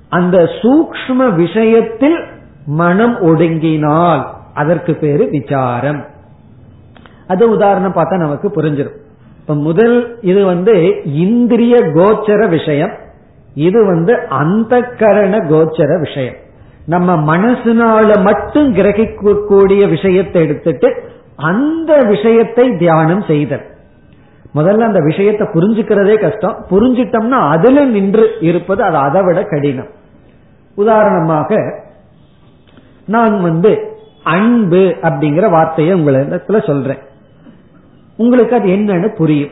அந்த சூக்ம விஷயத்தில் மனம் ஒடுங்கினால் அதற்கு பேரு விசாரம். அது உதாரணம் பார்த்தா நமக்கு புரிஞ்சிடும் இப்ப முதல் இது வந்து இந்திரிய கோச்சர விஷயம் இது வந்து அந்த கரண கோச்சர விஷயம். நம்ம மனசுனால மட்டும் கிரகிக்கக்கூடிய விஷயத்தை எடுத்துட்டு அந்த விஷயத்தை தியானம் செய்தல். முதல்ல அந்த விஷயத்தை புரிஞ்சுக்கிறதே கஷ்டம். புரிஞ்சிட்டோம்னா அதுல நின்று இருப்பது அது அதை விட கடினம். உதாரணமாக நான் வந்து அன்பு அப்படிங்கிற வார்த்தையை உங்களிடத்துல சொல்றேன். உங்களுக்கு அது என்னன்னு புரியும்.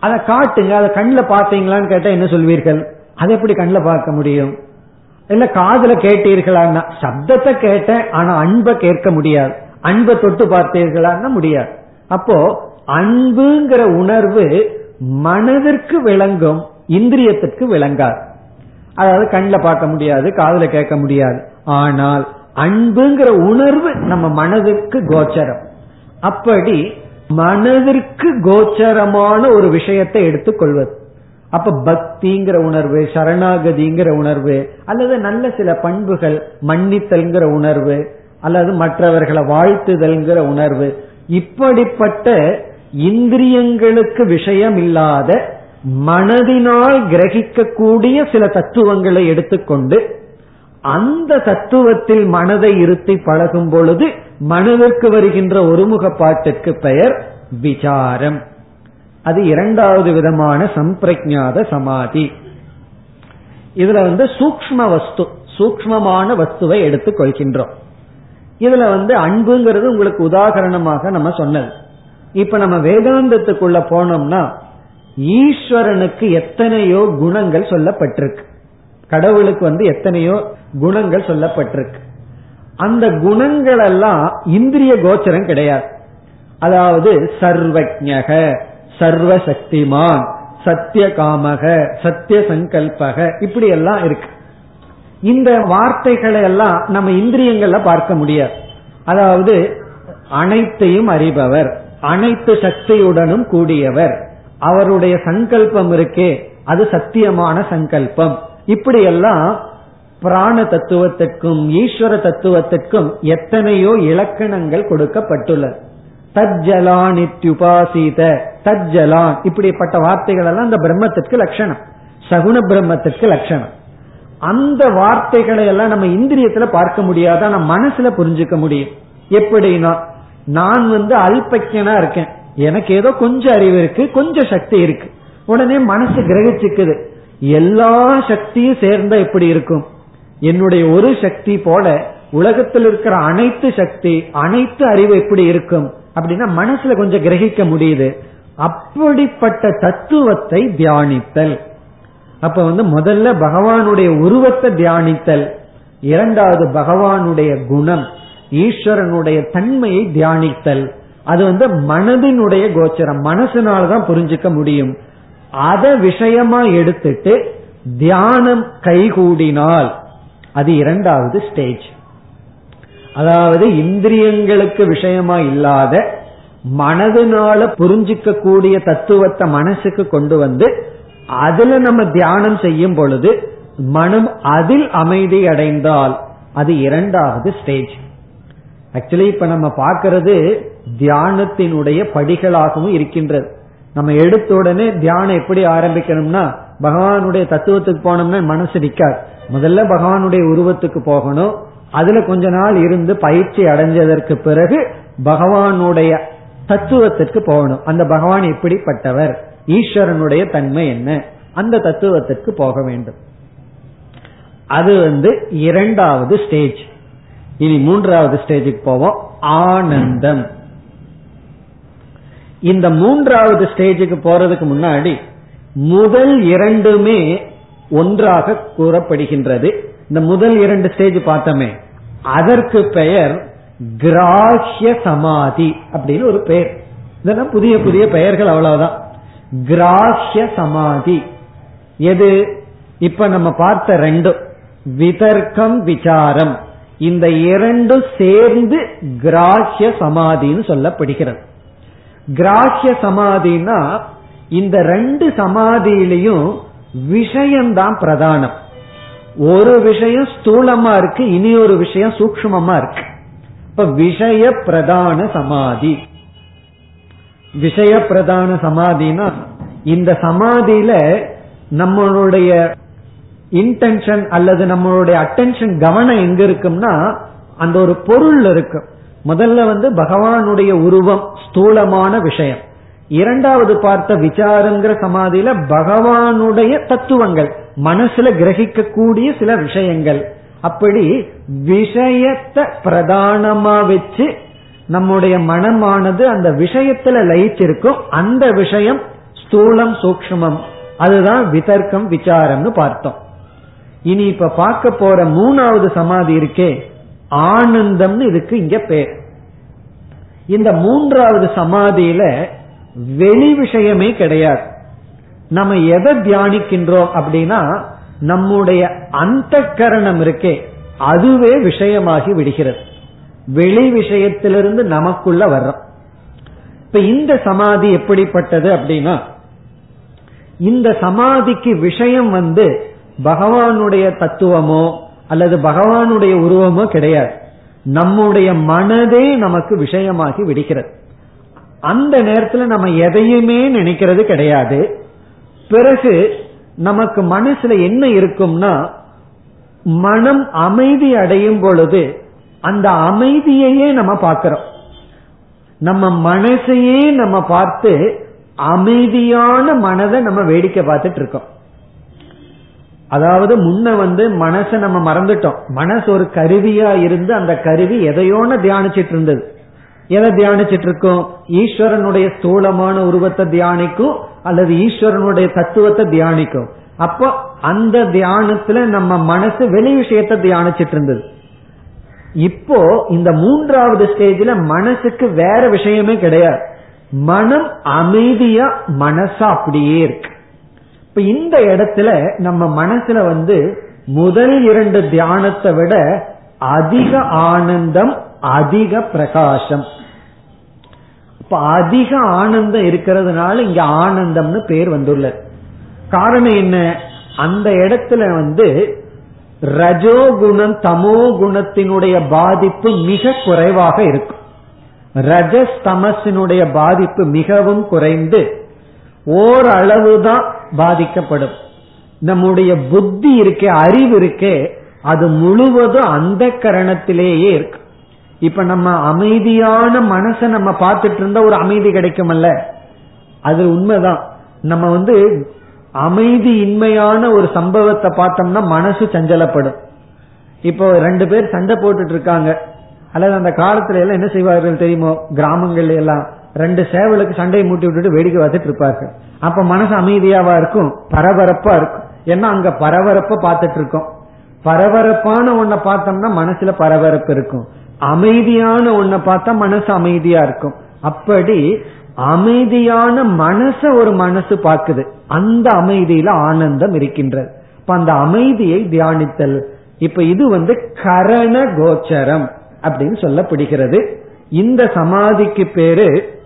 அதை காட்டுங்க. அதை கண்ணில் பார்த்தீங்களான்னு கேட்டா என்ன சொல்வீர்கள்? அதை எப்படி கண்ணில் பார்க்க முடியும்? இல்ல காதல கேட்டீர்களான்னா? சப்தத்தை கேட்டேன் ஆனா அன்பை கேட்க முடியாது. அன்பை தொட்டு பார்த்தீர்களான்னா முடியாது. அப்போ அன்புங்கிற உணர்வு மனதிற்கு விளங்கும் இந்திரியத்திற்கு விளங்காது. அதாவது கண்ணில் பார்க்க முடியாது காதல கேட்க முடியாது. ஆனால் அன்புங்கிற உணர்வு நம்ம மனதிற்கு கோச்சரம். அப்படி மனதிற்கு கோச்சரமான ஒரு விஷயத்தை எடுத்துக்கொள்வது. அப்ப பக்திங்கிற உணர்வு சரணாகதிங்கிற உணர்வு அல்லது நல்ல சில பண்புகள் மன்னித்தல்ங்கிற உணர்வு அல்லது மற்றவர்களை வாழ்த்துதல்ங்கிற உணர்வு இப்படிப்பட்ட இந்திரியங்களுக்கு விஷயம் இல்லாத மனதினால் கிரகிக்கக்கூடிய சில தத்துவங்களை எடுத்துக்கொண்டு அந்த தத்துவத்தில் மனதை இருத்தி பழகும் பொழுது மனதிற்கு வருகின்ற ஒருமுகப்பாட்டுக்கு பெயர் விசாரம். அது இரண்டாவது விதமான சம்பிரஜாத சமாதி. இதுல வந்து சூக்ம வஸ்து சூக்மமான வஸ்துவை எடுத்துக் கொள்கின்றோம். இதுல வந்து அன்புங்கிறது உங்களுக்கு உதாகரணமாக நம்ம சொன்னது. இப்ப நம்ம வேதாந்தத்துக்குள்ள போனோம்னா ஈஸ்வரனுக்கு எத்தனையோ குணங்கள் சொல்லப்பட்டிருக்கு. கடவுளுக்கு வந்து எத்தனையோ குணங்கள் சொல்லப்பட்டிருக்கு. அந்த குணங்கள் எல்லாம் இந்திரிய கோச்சரம் கிடையாது. அதாவது சர்வஜக சர்வசக்திமான். சத்திய காமக சத்திய சங்கல்பக இப்படி எல்லாம் இருக்கு. இந்த வார்த்தைகளை எல்லாம் நம்ம இந்திரியங்கள்ல பார்க்க முடியாது. அதாவது அனைத்தையும் அறிபவர் அனைத்து சக்தியுடனும் கூடியவர். அவருடைய சங்கல்பம் இருக்கே அது சத்தியமான சங்கல்பம். இப்படி எல்லாம் பிராண தத்துவத்திற்கும் ஈஸ்வர தத்துவத்திற்கும் எத்தனையோ இலக்கணங்கள் கொடுக்கப்பட்டுள்ளது. தஜ்ஜலான் இத்யுபாசித தஜ்ஜலான் இப்படிப்பட்ட வார்த்தைகள் எல்லாம் அந்த பிரம்மத்திற்கு லட்சணம். சகுண பிரம்மத்திற்கு லட்சணம். அந்த வார்த்தைகளை எல்லாம் நம்ம இந்திரியத்துல பார்க்க முடியாத? நம்ம மனசுல புரிஞ்சுக்க முடியும். எப்படின்னா நான் வந்து அல்பக்கியனா இருக்கேன். எனக்கு ஏதோ கொஞ்சம் அறிவு இருக்கு கொஞ்சம் சக்தி இருக்கு. உடனே மனசு கிரகிச்சுக்குது. எல்லா சக்தியும் சேர்ந்தா எப்படி இருக்கும். என்னுடைய ஒரு சக்தி போல உலகத்தில் இருக்கிற அனைத்து சக்தி அனைத்து அறிவு எப்படி இருக்கும். அப்படின்னா மனசுல கொஞ்சம் கிரகிக்க முடியுது. அப்படிப்பட்ட தத்துவத்தை தியானித்தல். அப்ப வந்து முதல்ல பகவானுடைய உருவத்தை தியானித்தல். இரண்டாவது பகவானுடைய குணம் ஈஸ்வரனுடைய தன்மையை தியானித்தல். அது வந்து மனதினுடைய கோச்சரம் மனசுனாலதான் புரிஞ்சுக்க முடியும். அத விஷயமா எடுத்துட்டு தியானம் கைகூடினால் அது இரண்டாவது ஸ்டேஜ் அதாவது இந்திரியங்களுக்கு விஷயமா இல்லாத மனதினால புரிஞ்சிக்க கூடிய தத்துவத்தை மனசுக்கு கொண்டு வந்து அதுல நம்ம தியானம் செய்யும் பொழுது மனம் அதில் அமைதி அடைந்தால் அது இரண்டாவது ஸ்டேஜ் ஆக்சுவலி இப்ப நம்ம பார்க்கறது தியானத்தினுடைய படிகளாகவும் இருக்கின்றது. நம்ம எடுத்த உடனே தியானம் எப்படி ஆரம்பிக்கணும்னா பகவானுடைய தத்துவத்துக்கு போனோம்னா மனசு நிக்காது. முதல்ல பகவானுடைய உருவத்துக்கு போகணும். அதுல கொஞ்ச நாள் இருந்து பயிற்சி அடைஞ்சதற்கு பிறகு பகவானுடைய தத்துவத்திற்கு போகணும். அந்த பகவான் எப்படிப்பட்டவர் ஈஸ்வரனுடைய தன்மை என்ன? அந்த தத்துவத்திற்கு போக வேண்டும். அது வந்து இரண்டாவது ஸ்டேஜ் இனி மூன்றாவது ஸ்டேஜுக்கு போவோம். ஆனந்தம். இந்த மூன்றாவது ஸ்டேஜுக்கு போறதுக்கு முன்னாடி முதல் இரண்டுமே ஒன்றாக கூறப்படுகின்றது. இந்த முதல் இரண்டு ஸ்டேஜ் பார்த்தோமே. அதற்கு பெயர் கிராஹ்ய சமாதி அப்படின்னு ஒரு பெயர். இதெல்லாம் புதிய புதிய பெயர்கள் அவ்வளவுதான். கிராஹ்ய சமாதி. எது? இப்ப நம்ம பார்த்த ரெண்டும். விதர்க்கம் விசாரம். இந்த இரண்டும் சேர்ந்து கிராஹ்ய சமாதின்னு சொல்லப்படுகிறது. கிராஹ்ய சமாதினா இந்த ரெண்டு சமாதியிலையும் விஷயம்தான் பிரதானம். ஒரு விஷயம் ஸ்தூலமா இருக்கு இனி ஒரு விஷயம் சூக்மமா இருக்கு. இப்ப விஷய பிரதான சமாதி. விஷய பிரதான சமாதினா இந்த சமாதியில நம்மளுடைய இன்டென்ஷன் அல்லது நம்மளுடைய அட்டென்ஷன் கவனம் எங்க இருக்கும்னா அந்த ஒரு பொருள் இருக்கும் முதல்ல வந்து பகவானுடைய உருவம் ஸ்தூலமான விஷயம். இரண்டாவது பார்த்த விசாரங்கிற சமாதியில பகவானுடைய தத்துவங்கள். மனசுல கிரகிக்கக்கூடிய சில விஷயங்கள். அப்படி விஷயத்தை பிரதானமா வச்சு நம்முடைய மனமானது அந்த விஷயத்துல லயிச்சிருக்கும். அந்த விஷயம் ஸ்தூலம் சூக்மம் அதுதான் விதர்க்கம் விசாரம்னு பார்த்தோம். இனி இப்ப பார்க்க போற மூணாவது சமாதி இருக்கே ஆனந்தம்னு இதுக்கு இங்க பேர். இந்த மூன்றாவது சமாதியில வெளி விஷயமே கிடையாது. நம்ம எதை தியானிக்கின்றோம் அப்படின்னா நம்முடைய அந்த கரணம் இருக்கே அதுவே விஷயமாகி விடுகிறது. வெளி விஷயத்திலிருந்து நமக்குள்ள வர்றோம். இப்ப இந்த சமாதி எப்படிப்பட்டது அப்படின்னா இந்த சமாதிக்கு விஷயம் வந்து பகவானுடைய தத்துவமோ அல்லது பகவானுடைய உருவமோ கிடையாது. நம்முடைய மனதே நமக்கு விஷயமாகி விடுகிறது. அந்த நேரத்துல நம்ம எதையுமே நினைக்கிறது கிடையாது. பிறகு நமக்கு மனசுல என்ன இருக்கும்னா மனம் அமைதி அடையும் பொழுது அந்த அமைதியையே நம்ம பார்க்கிறோம். நம்ம மனசையே நம்ம பார்த்து அமைதியான மனதை நம்ம வேடிக்கை பார்த்துட்டு இருக்கோம். அதாவது முன்ன வந்து மனசை நம்ம மறந்துட்டோம். மனசு ஒரு கருவியா இருந்து அந்த கருவி எதையோன தியானிச்சிட்டு இருந்தது. எதை தியானிச்சிட்டு இருக்கோம்? ஈஸ்வரனுடைய ஸ்தூலமான உருவத்தை தியானிக்கும் அல்லது ஈஸ்வரனுடைய தத்துவத்தை தியானிக்கும். அப்போ அந்த தியானத்துல நம்ம மனசு வெளி விஷயத்தை தியானிச்சிட்டு இருந்தது இப்போ இந்த மூன்றாவது ஸ்டேஜ்ல மனசுக்கு வேற விஷயமே கிடையாது. மனம் அமைதியா மனசா அப்படியே இருக்கு. இப்ப இந்த இடத்துல நம்ம மனசுல வந்து முதல் இரண்டு தியானத்தை விட அதிக ஆனந்தம் அதிக பிரகாசம். இப்ப அதிக ஆனந்தம் இருக்கிறதுனால இங்க ஆனந்தம்னு பேர் வந்துள்ளது. காரணம் என்ன? அந்த இடத்துல வந்து ரஜோகுணம் தமோ குணத்தினுடைய பாதிப்பு மிக குறைவாக இருக்கும். ரஜஸ் தமசினுடைய பாதிப்பு மிகவும் குறைந்து ஓரளவுதான் பாதிக்கப்படும். நம்முடைய புத்தி இருக்கே அறிவு இருக்கே அது முழுவதும் அந்த கரணத்திலேயே இருக்கு. இப்ப நம்ம அமைதியான மனசை நம்ம பார்த்துட்டு இருந்தா ஒரு அமைதி கிடைக்குமல்ல? அது உண்மைதான். நம்ம வந்து அமைதி இன்மையான ஒரு சம்பவத்தை பார்த்தோம்னா மனசு சஞ்சலப்படும். இப்போ ரெண்டு பேர் சண்டை போட்டுட்டு இருக்காங்க அல்லது அந்த காலத்துல எல்லாம் என்ன செய்வார்கள் தெரியுமோ? கிராமங்கள்ல எல்லாம் ரெண்டு சேவலுக்கு சண்டையை மூட்டி விட்டுட்டு வேடிக்கை பார்த்துட்டு இருப்பார்கள். அப்ப மனசு அமைதியாவா இருக்கும்? பரபரப்பா இருக்கும். ஏன்னா அங்க பரபரப்ப பார்த்துட்டு இருக்கோம் பரபரப்பான ஒன்ன பார்த்தோம்னா மனசுல பரபரப்பு இருக்கும். அமைதியான ஒன்ன பார்த்தா மனசு அமைதியா இருக்கும். அப்படி அமைதியான மனச ஒரு மனசு பார்க்குது. அந்த அமைதியில ஆனந்தம் இருக்கின்றது. இப்ப அந்த அமைதியை தியானித்தல். இப்ப இது வந்து கரண கோச்சரம் அப்படின்னு சொல்லப்படுகிறது. இந்த சமாதிக்கு பேரு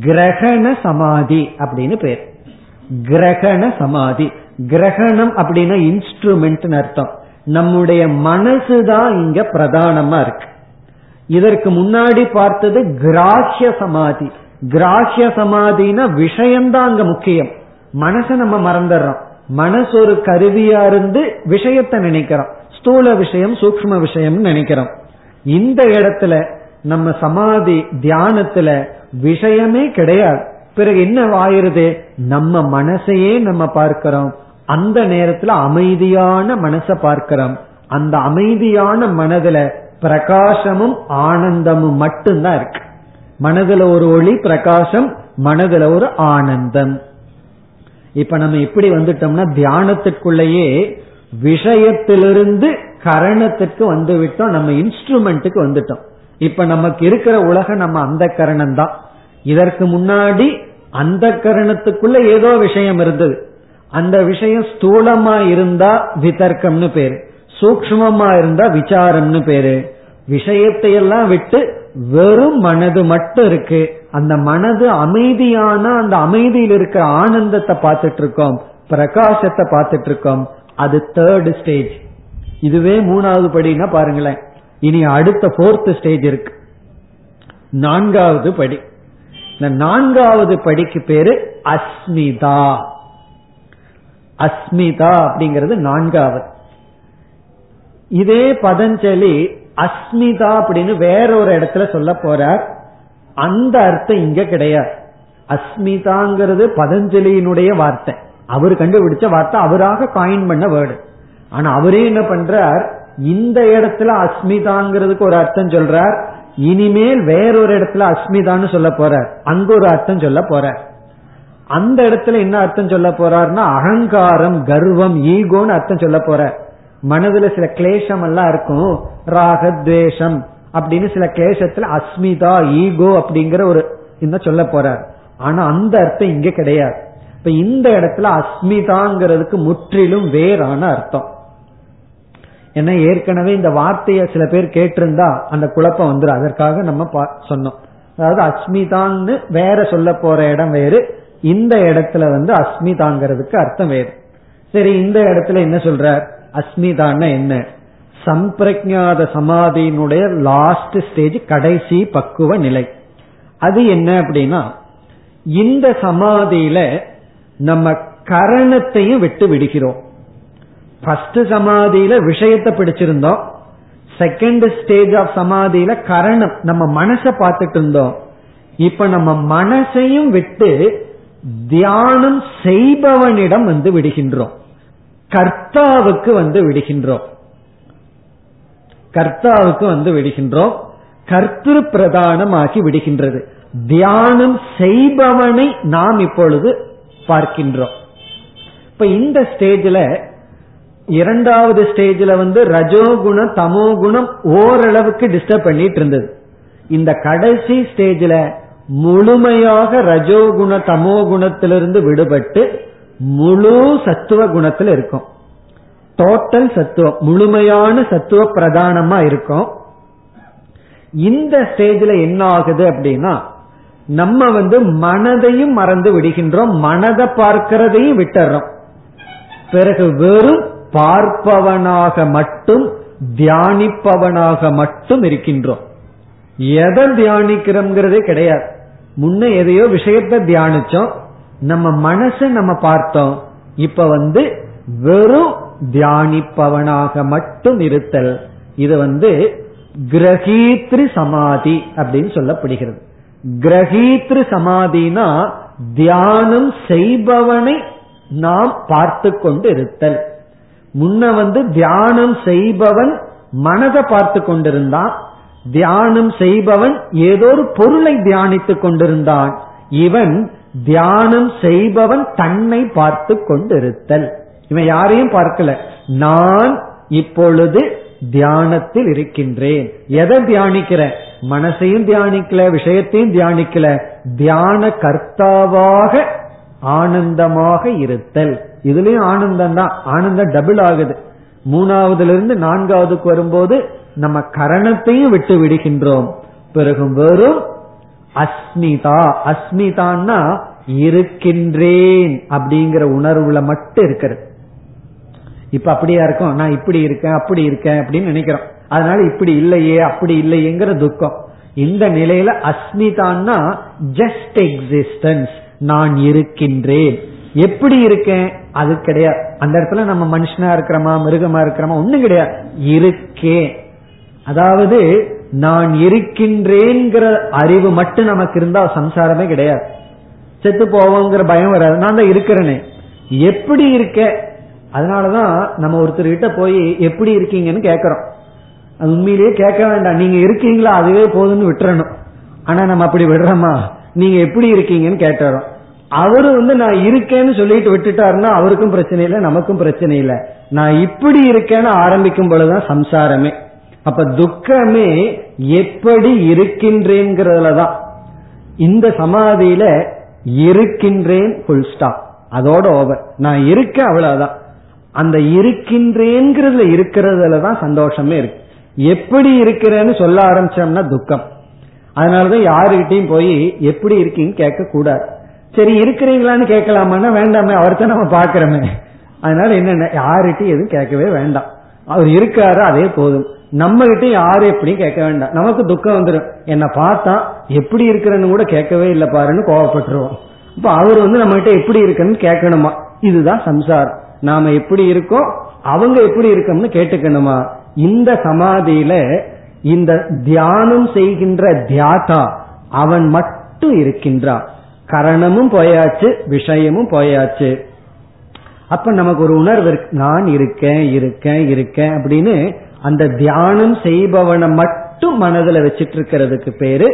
கிரகண சமாதி அப்படின்னு பேர். கிரகண சமாதி. கிரகணம் அப்படின்னா இன்ஸ்ட்ருமெண்ட் அர்த்தம். நம்முடைய மனசுதான் இங்க பிரதானமா இருக்கு. இதற்கு முன்னாடி பார்த்தது கிராஹ்ய சமாதி. கிராஹ்ய சமாதினா விஷயம்தான் அங்க முக்கியம். மனசை நம்ம மறந்துடுறோம். மனசு ஒரு கருவியா இருந்து விஷயத்தை நினைக்கிறோம். ஸ்தூல விஷயம் சூக்ம விஷயம் நினைக்கிறோம். இந்த இடத்துல நம்ம சமாதி தியானத்துல விஷயமே கிடையாது. பிறகு என்ன ஆயிருது நம்ம மனசையே நம்ம பார்க்கிறோம். அந்த நேரத்துல அமைதியான மனசை பார்க்கிறோம். அந்த அமைதியான மனதுல பிரகாசமும் ஆனந்தமும் மட்டும்தான் இருக்கு. மனதுல ஒரு ஒளி பிரகாசம் மனதுல ஒரு ஆனந்தம். இப்ப நம்ம எப்படி வந்துட்டோம்னா தியானத்துக்குள்ளேயே விஷயத்திலிருந்து கரணத்துக்கு வந்து விட்டோம் நம்ம இன்ஸ்ட்ருமெண்ட்டுக்கு வந்துட்டோம். இப்ப நமக்கு இருக்கிற உலகம் நம்ம அந்த கரணம் தான் இதற்கு முன்னாடி அந்த கரணத்துக்குள்ள ஏதோ விஷயம் இருந்தது. அந்த விஷயம் ஸ்தூலமா இருந்தா விதர்க்கம்னு பேரு. சூக்மமா இருந்தா விசாரம்னு பேரு. விஷயத்தையெல்லாம் விட்டு வெறும் மனது மட்டும் இருக்கு. அந்த மனது அமைதியான அந்த அமைதியில் இருக்கிற ஆனந்தத்தை பார்த்துட்டு இருக்கோம் பிரகாசத்தை பார்த்துட்டு இருக்கோம் அது தேர்டு ஸ்டேஜ் இதுவே மூணாவது படினா பாருங்களேன். இனி அடுத்த போர்த் ஸ்டேஜ் இருக்கு. நான்காவது படி. இந்த நான்காவது படிக்கு பேரு அஸ்மிதா. அஸ்மிதா அப்படிங்கிறது நான்காவது. இதே பதஞ்சலி அஸ்மிதா அப்படின்னு வேற ஒரு இடத்துல சொல்ல போறார். அந்த அர்த்தம் இங்க கிடையாது. அஸ்மிதாங்கிறது பதஞ்சலியினுடைய வார்த்தை. அவர் கண்டுபிடிச்ச வார்த்தை அவராக காயின் பண்ண வேர்டு ஆனா அவரே என்ன பண்றார்? இந்த இடத்துல அஸ்மிதாங்கிறதுக்கு ஒரு அர்த்தம் சொல்றார். இனிமேல் வேறொரு இடத்துல அஸ்மிதான்னு சொல்ல போறார். அங்க ஒரு அர்த்தம் சொல்ல போறார். அந்த இடத்துல என்ன அர்த்தம் சொல்ல போறாருன்னா அகங்காரம் கர்வம் ஈகோன்னு அர்த்தம் சொல்ல போற. மனதுல சில கிளேசம் எல்லாம் இருக்கும் ராகத்வேஷம் அப்படின்னு சில கிளேசத்துல அஸ்மிதா ஈகோ அப்படிங்கிற ஒரு இன்னும் சொல்ல போறார். ஆனா அந்த அர்த்தம் இங்க கிடையாது. இப்ப இந்த இடத்துல அஸ்மிதாங்கிறதுக்கு முற்றிலும் வேறான அர்த்தம். ஏன்னா ஏற்கனவே இந்த வார்த்தையை சில பேர் கேட்டிருந்தா அந்த குழப்பம் வந்துடும் அதற்காக நம்ம சொன்னோம். அதாவது அஸ்மிதான்னு வேற சொல்ல போற இடம் வேறு. இந்த இடத்துல வந்து அஸ்மிதாங்கிறதுக்கு அர்த்தம் வேறு. சரி இந்த இடத்துல என்ன சொல்ற அஸ்மிதான்னா என்ன? சம்பிரஜாத சமாதியினுடைய லாஸ்ட் ஸ்டேஜ் கடைசி பக்குவ நிலை. அது என்ன அப்படின்னா இந்த சமாதியில நம்ம கரணத்தையும் விட்டு விடுகிறோம். ஃபர்ஸ்ட் சமாதியில விஷயத்தை பிடிச்சிருந்தோம். செகண்ட் ஸ்டேஜ் ஆஃப் சமாதியில கரணம் நம்ம மனசை பார்த்துட்டு இருந்தோம். இப்ப நம்ம மனசையும் விட்டு தியானம் செய்பவனிடம் வந்து விடுகின்றோம். கர்த்தாவுக்கு வந்து விடுகின்றோம். கர்த்தாவுக்கு வந்து விடுகின்றோம். கர்த்திரு பிரதானமாகி விடுகின்றது. தியானம் செய்பவனை நாம் இப்பொழுது பார்க்கின்றோம். இப்ப இந்த ஸ்டேஜ்ல இரண்டாவது ஸ்டேஜ்ல வந்து ரஜோகுணம் தமோ குணம் ஓரளவுக்கு டிஸ்டர்ப் பண்ணிட்டு இருந்தது. இந்த கடைசி ஸ்டேஜ்ல முழுமையாக ரஜோகுண தமோ குணத்திலிருந்து விடுபட்டு முழு சத்துவ குணத்துல இருக்கும். டோட்டல் சத்துவம் முழுமையான சத்துவ பிரதானமா இருக்கும். இந்த ஸ்டேஜ்ல என்ன ஆகுது அப்படின்னா நம்ம வந்து மனதையும் மறந்து விடுகின்றோம் மனதை பார்க்கிறதையும் விட்டுறோம். பிறகு வெறும் பார்ப்பவனாக மட்டும் தியானிப்பவனாக மட்டும் இருக்கின்றோம். எதை தியானிக்கிறோம்ங்கிறதே கிடையாது. முன்ன எதையோ விஷயத்த தியானிச்சோம். நம்ம மனசை நம்ம பார்த்தோம். இப்ப வந்து வெறும் தியானிப்பவனாக மட்டும் இருத்தல். இது வந்து கிரகீத்ரி சமாதி அப்படின்னு சொல்லப்படுகிறது. கிரகீத்ரு சமாதினா தியானம் செய்பவனை நாம் பார்த்து கொண்டு இருத்தல். முன்ன வந்து தியானம் செய்பவன் மனதை பார்த்து கொண்டிருந்தான். தியானம் செய்பவன் ஏதோ ஒரு பொருளை தியானித்துக் கொண்டிருந்தான். இவன் தியானம் செய்பவன் தன்னை பார்த்து கொண்டிருத்தல். இவன் யாரையும் பார்க்கல. நான் இப்பொழுது தியானத்தில் இருக்கின்றேன். எதை தியானிக்கிற? மனசையும் தியானிக்கல விஷயத்தையும் தியானிக்கல. தியான கர்த்தாவாக ஆனந்தமாக இருத்தல். இதுலயும் ஆனந்தம் தான் ஆனந்தம் டபுள் ஆகுது. மூணாவதுல இருந்து நான்காவதுக்கு வரும்போது நம்ம கரணத்தையும் விட்டு விடுகின்றோம். பிறகு வெறும் அஸ்மிதா அஸ்மிதான்னா இருக்கின்றேன் அப்படிங்கிற உணர்வுல மட்டும் இருக்கிறது. இப்ப அப்படியா இருக்கும்? நான் இப்படி இருக்கேன் அப்படி இருக்கேன் அப்படின்னு நினைக்கிறோம். அதனால இப்படி இல்லையே அப்படி இல்லையேங்கிற துக்கம். இந்த நிலையில அஸ்மிதான்னா ஜஸ்ட் எக்ஸிஸ்டன்ஸ் நான் இருக்கின்றேன். எப்படி இருக்கேன்? அது கிடையாது. அந்த இடத்துல நம்ம மனுஷனா இருக்கிறோமா மிருகமா இருக்கிறோமா ஒண்ணும் கிடையாது. இருக்கேன். அதாவது நான் இருக்கின்றேங்கிற அறிவு மட்டும் நமக்கு இருந்தா சம்சாரமே கிடையாது. செத்து போவோங்கிற பயம் வராது. நான் தான் இருக்கிறேனே. எப்படி இருக்க? அதனாலதான் நம்ம ஒருத்தர் கிட்ட போய் எப்படி இருக்கீங்கன்னு கேட்கறோம் அது உண்மையிலேயே கேட்க வேண்டாம். நீங்க இருக்கீங்களா? அதுவே போதும்னு விட்டுறணும். ஆனா நம்ம அப்படி விடுறோமா? நீங்க எப்படி இருக்கீங்கன்னு கேட்டுறோம். அவரு வந்து நான் இருக்கேன்னு சொல்லிட்டு விட்டுட்டாருன்னா அவருக்கும் பிரச்சனை இல்லை நமக்கும் பிரச்சனை இல்லை. நான் இப்படி இருக்கேன்னு ஆரம்பிக்கும் பொழுதுதான் சம்சாரமே. அப்ப துக்கமே எப்படி இருக்கின்றேங்கிறதுல தான் இந்த சமாதியில இருக்கின்றேன் ஃபுல் ஸ்டாப் அதோட ஓவர் நான் இருக்க அவ்வளவுதான். அந்த இருக்கின்றேங்கிறதுல இருக்கிறதுல தான் சந்தோஷமே இருக்கு. எப்படி இருக்கிறேன்னு சொல்ல ஆரம்பிச்சோம்னா துக்கம். அதனாலதான் யாருகிட்டையும் போய் எப்படி இருக்கீங்க கேட்க கூடாது சரி இருக்கிறீங்களான்னு கேட்கலாமான்னா வேண்டாமே அவர்த்த நம்ம பாக்கிறோமே அதனால என்னென்ன யாருகிட்டையும் எதுவும் கேட்கவே வேண்டாம். அவர் இருக்காரு அதே போதும். நம்ம கிட்ட யாரும் எப்படியும் கேட்க வேண்டாம். நமக்கு துக்கம் வந்துடும் என்ன பார்த்தா எப்படி இருக்கிறன்னு கூட கேட்கவே இல்லை பாருன்னு கோவப்பட்டுருவோம். இப்ப அவர் வந்து நம்ம கிட்ட எப்படி இருக்குன்னு கேட்கணுமா? இதுதான் சம்சாரம். நாம எப்படி இருக்கோம் அவங்க எப்படி இருக்கோம்னு கேட்டுக்கணுமா? இந்த சமாதியில இந்த தியானம் செய்கின்ற தியாதா அவன் மட்டும் இருக்கின்றான். கரணமும் போயாச்சு விஷயமும் போயாச்சு. அப்ப நமக்கு ஒரு உணர்வு இருக்கு. நான் இருக்கேன் இருக்கேன் இருக்கேன் அப்படின்னு அந்த தியானம் செய்பவனை மட்டும் மனதில் வச்சிட்டு இருக்கிறதுக்கு பேரு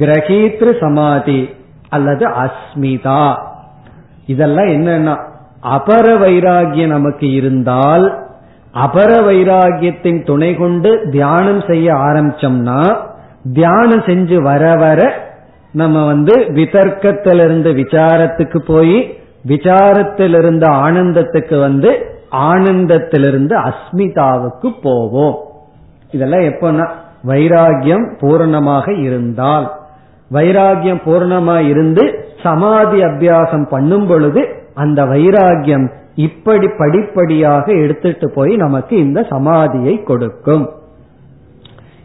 கிரகீத்ரு சமாதி அல்லது அஸ்மிதா. இதெல்லாம் என்னன்னா அபர வைராகியம் நமக்கு இருந்தால் அபர வைராகியத்தின் துணை கொண்டு தியானம் செய்ய ஆரம்பிச்சோம்னா தியானம் செஞ்சு வர வர நம்ம வந்து விதர்க்கத்திலிருந்து விசாரத்துக்கு போய் விசாரத்திலிருந்து ஆனந்தத்துக்கு வந்து ஆனந்தத்திலிருந்து அஸ்மிதாவுக்கு போவோம். இதெல்லாம் எப்பன்னா வைராகியம் பூர்ணமாக இருந்தால். வைராகியம் பூர்ணமா இருந்து சமாதி அபியாசம் பண்ணும் பொழுது அந்த வைராகியம் இப்படி படிப்படியாக எடுத்துட்டு போய் நமக்கு இந்த சமாதியை கொடுக்கும்.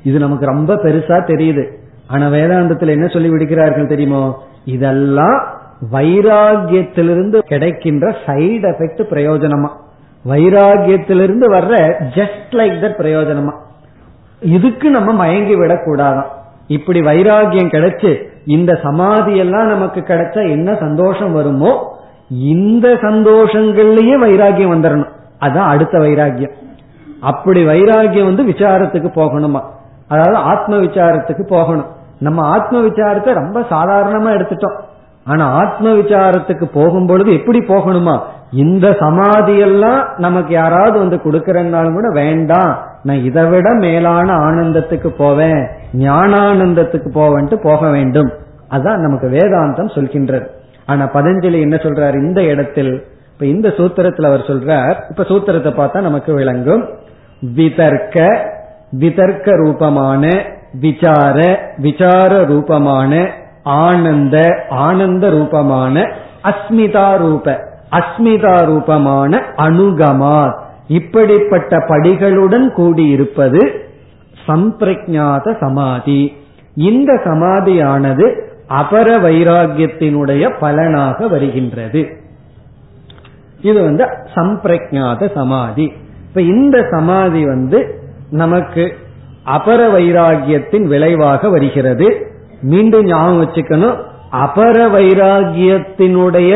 இது நமக்கு ரொம்ப பெருசா தெரியுது. ஆனா வேதாந்தத்தில் என்ன சொல்லி விடுக்கிறார்கள் தெரியுமோ? இதெல்லாம் வைராகியத்திலிருந்து கிடைக்கின்ற சைடு எஃபெக்ட் பிரயோஜனமா? வைராகியத்திலிருந்து வர்ற ஜஸ்ட் லைக் தட் பிரயோஜனமா? இதுக்கு நம்ம மயங்கி விடக்கூடாதான். இப்படி வைராகியம் கிடைச்சு இந்த சமாதி எல்லாம் நமக்கு கிடைச்சா என்ன சந்தோஷம் வருமோ? இந்த சந்தோஷங்கள்லயே வைராகியம் வந்துடணும் அதுதான் அடுத்த வைராகியம். அப்படி வைராகியம் வந்து விசாரத்துக்கு போகணுமா? அதாவது ஆத்ம விசாரத்துக்கு போகணும். நம்ம ஆத்ம விசாரத்தை ரொம்ப சாதாரணமா எடுத்துட்டோம். ஆனா ஆத்ம விசாரத்துக்கு போகும் பொழுது எப்படி போகணுமா? இந்த சமாதி எல்லாம் நமக்கு யாராவது வந்து கொடுக்கறனாலும் கூட வேண்டாம் நான் இதை விட மேலான ஆனந்தத்துக்கு போவேன் ஞானானந்தத்துக்கு போவேன்ட்டு போக வேண்டும். அதான் நமக்கு வேதாந்தம் சொல்கின்றது. ஆனா பதஞ்சலி என்ன சொல்றார்? இந்த இடத்தில் இப்ப இந்த சூத்திரத்தில் அவர் சொல்றார் இப்ப சூத்திரத்தை பார்த்தா நமக்கு விளங்கும். விதர்க்க விதர்க்க ரூபமான விசார விசார ரூபமான ஆனந்த ஆனந்த ரூபமான அஸ்மிதா ரூப அஸ்மிதா ரூபமான அனுகமா. இப்படிப்பட்ட படிகளுடன் கூடியிருப்பது சம்பிரஜாத சமாதி. இந்த சமாதியானது அபர வைராகியத்தினுடைய பலனாக வருகின்றது. இது வந்து சம்பிரஜாத சமாதி. இப்ப இந்த சமாதி வந்து நமக்கு அபர வைராகியத்தின் விளைவாக வருகிறது. மீண்டும் ஞாபகம் வச்சுக்கணும். அபர வைராகியத்தினுடைய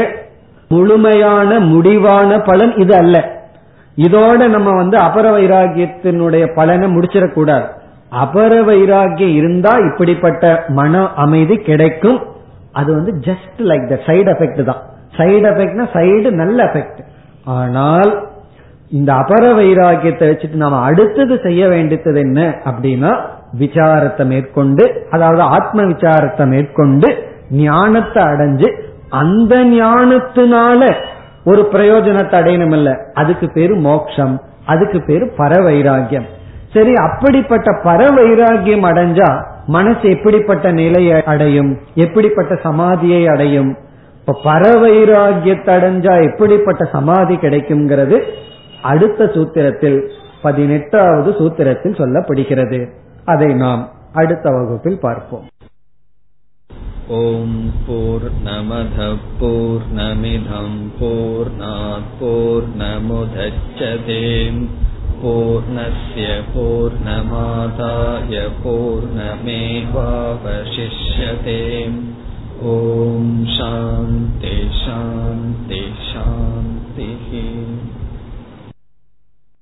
முழுமையான முடிவான பலன் இது அல்ல. இதோட நம்ம வந்து அபர வைராகியத்தினுடைய பலனை முடிச்சிடக்கூடாது அபர வைராகியம் இருந்தா இப்படிப்பட்ட மன அமைதி கிடைக்கும். அது வந்து just like the side effect தான். சைடு எஃபெக்ட்னா சைடு நல்ல எஃபெக்ட் ஆனால் இந்த அபர வைராகியத்தை வச்சுட்டு நாம அடுத்தது செய்ய வேண்டியது என்ன அப்படின்னா விசாரத்தை மேற்கொண்டு அதாவது ஆத்ம விசாரத்தை மேற்கொண்டு ஞானத்தை அடைஞ்சு அந்த ஞானத்தினால ஒரு பிரயோஜனத்தை அடையணும் இல்ல அதுக்கு பேரு மோக்ஷம் அதுக்கு பேரு பரவைராகியம். சரி அப்படிப்பட்ட பரவைராகியம் அடைஞ்சா மனசு எப்படிப்பட்ட நிலையை அடையும்? எப்படிப்பட்ட சமாதியை அடையும்? இப்ப பரவைராகியத்தை அடைஞ்சா எப்படிப்பட்ட சமாதி கிடைக்கும்ங்கிறது அடுத்த சூத்திரத்தில் பதினெட்டாவது சூத்திரத்தில் சொல்லப்படுகிறது. அதை நாம் அடுத்த வகுப்பில் பார்ப்போம். ஓம் போர் நமத போர் நமிதம் போர் போர் நமுதச்சதேம் பூர்ணய பூர்ணமாதாய பூர்ணமேவாவசிஷ்யதேம். ஓம் சாந்தி சாந்தி சாந்தி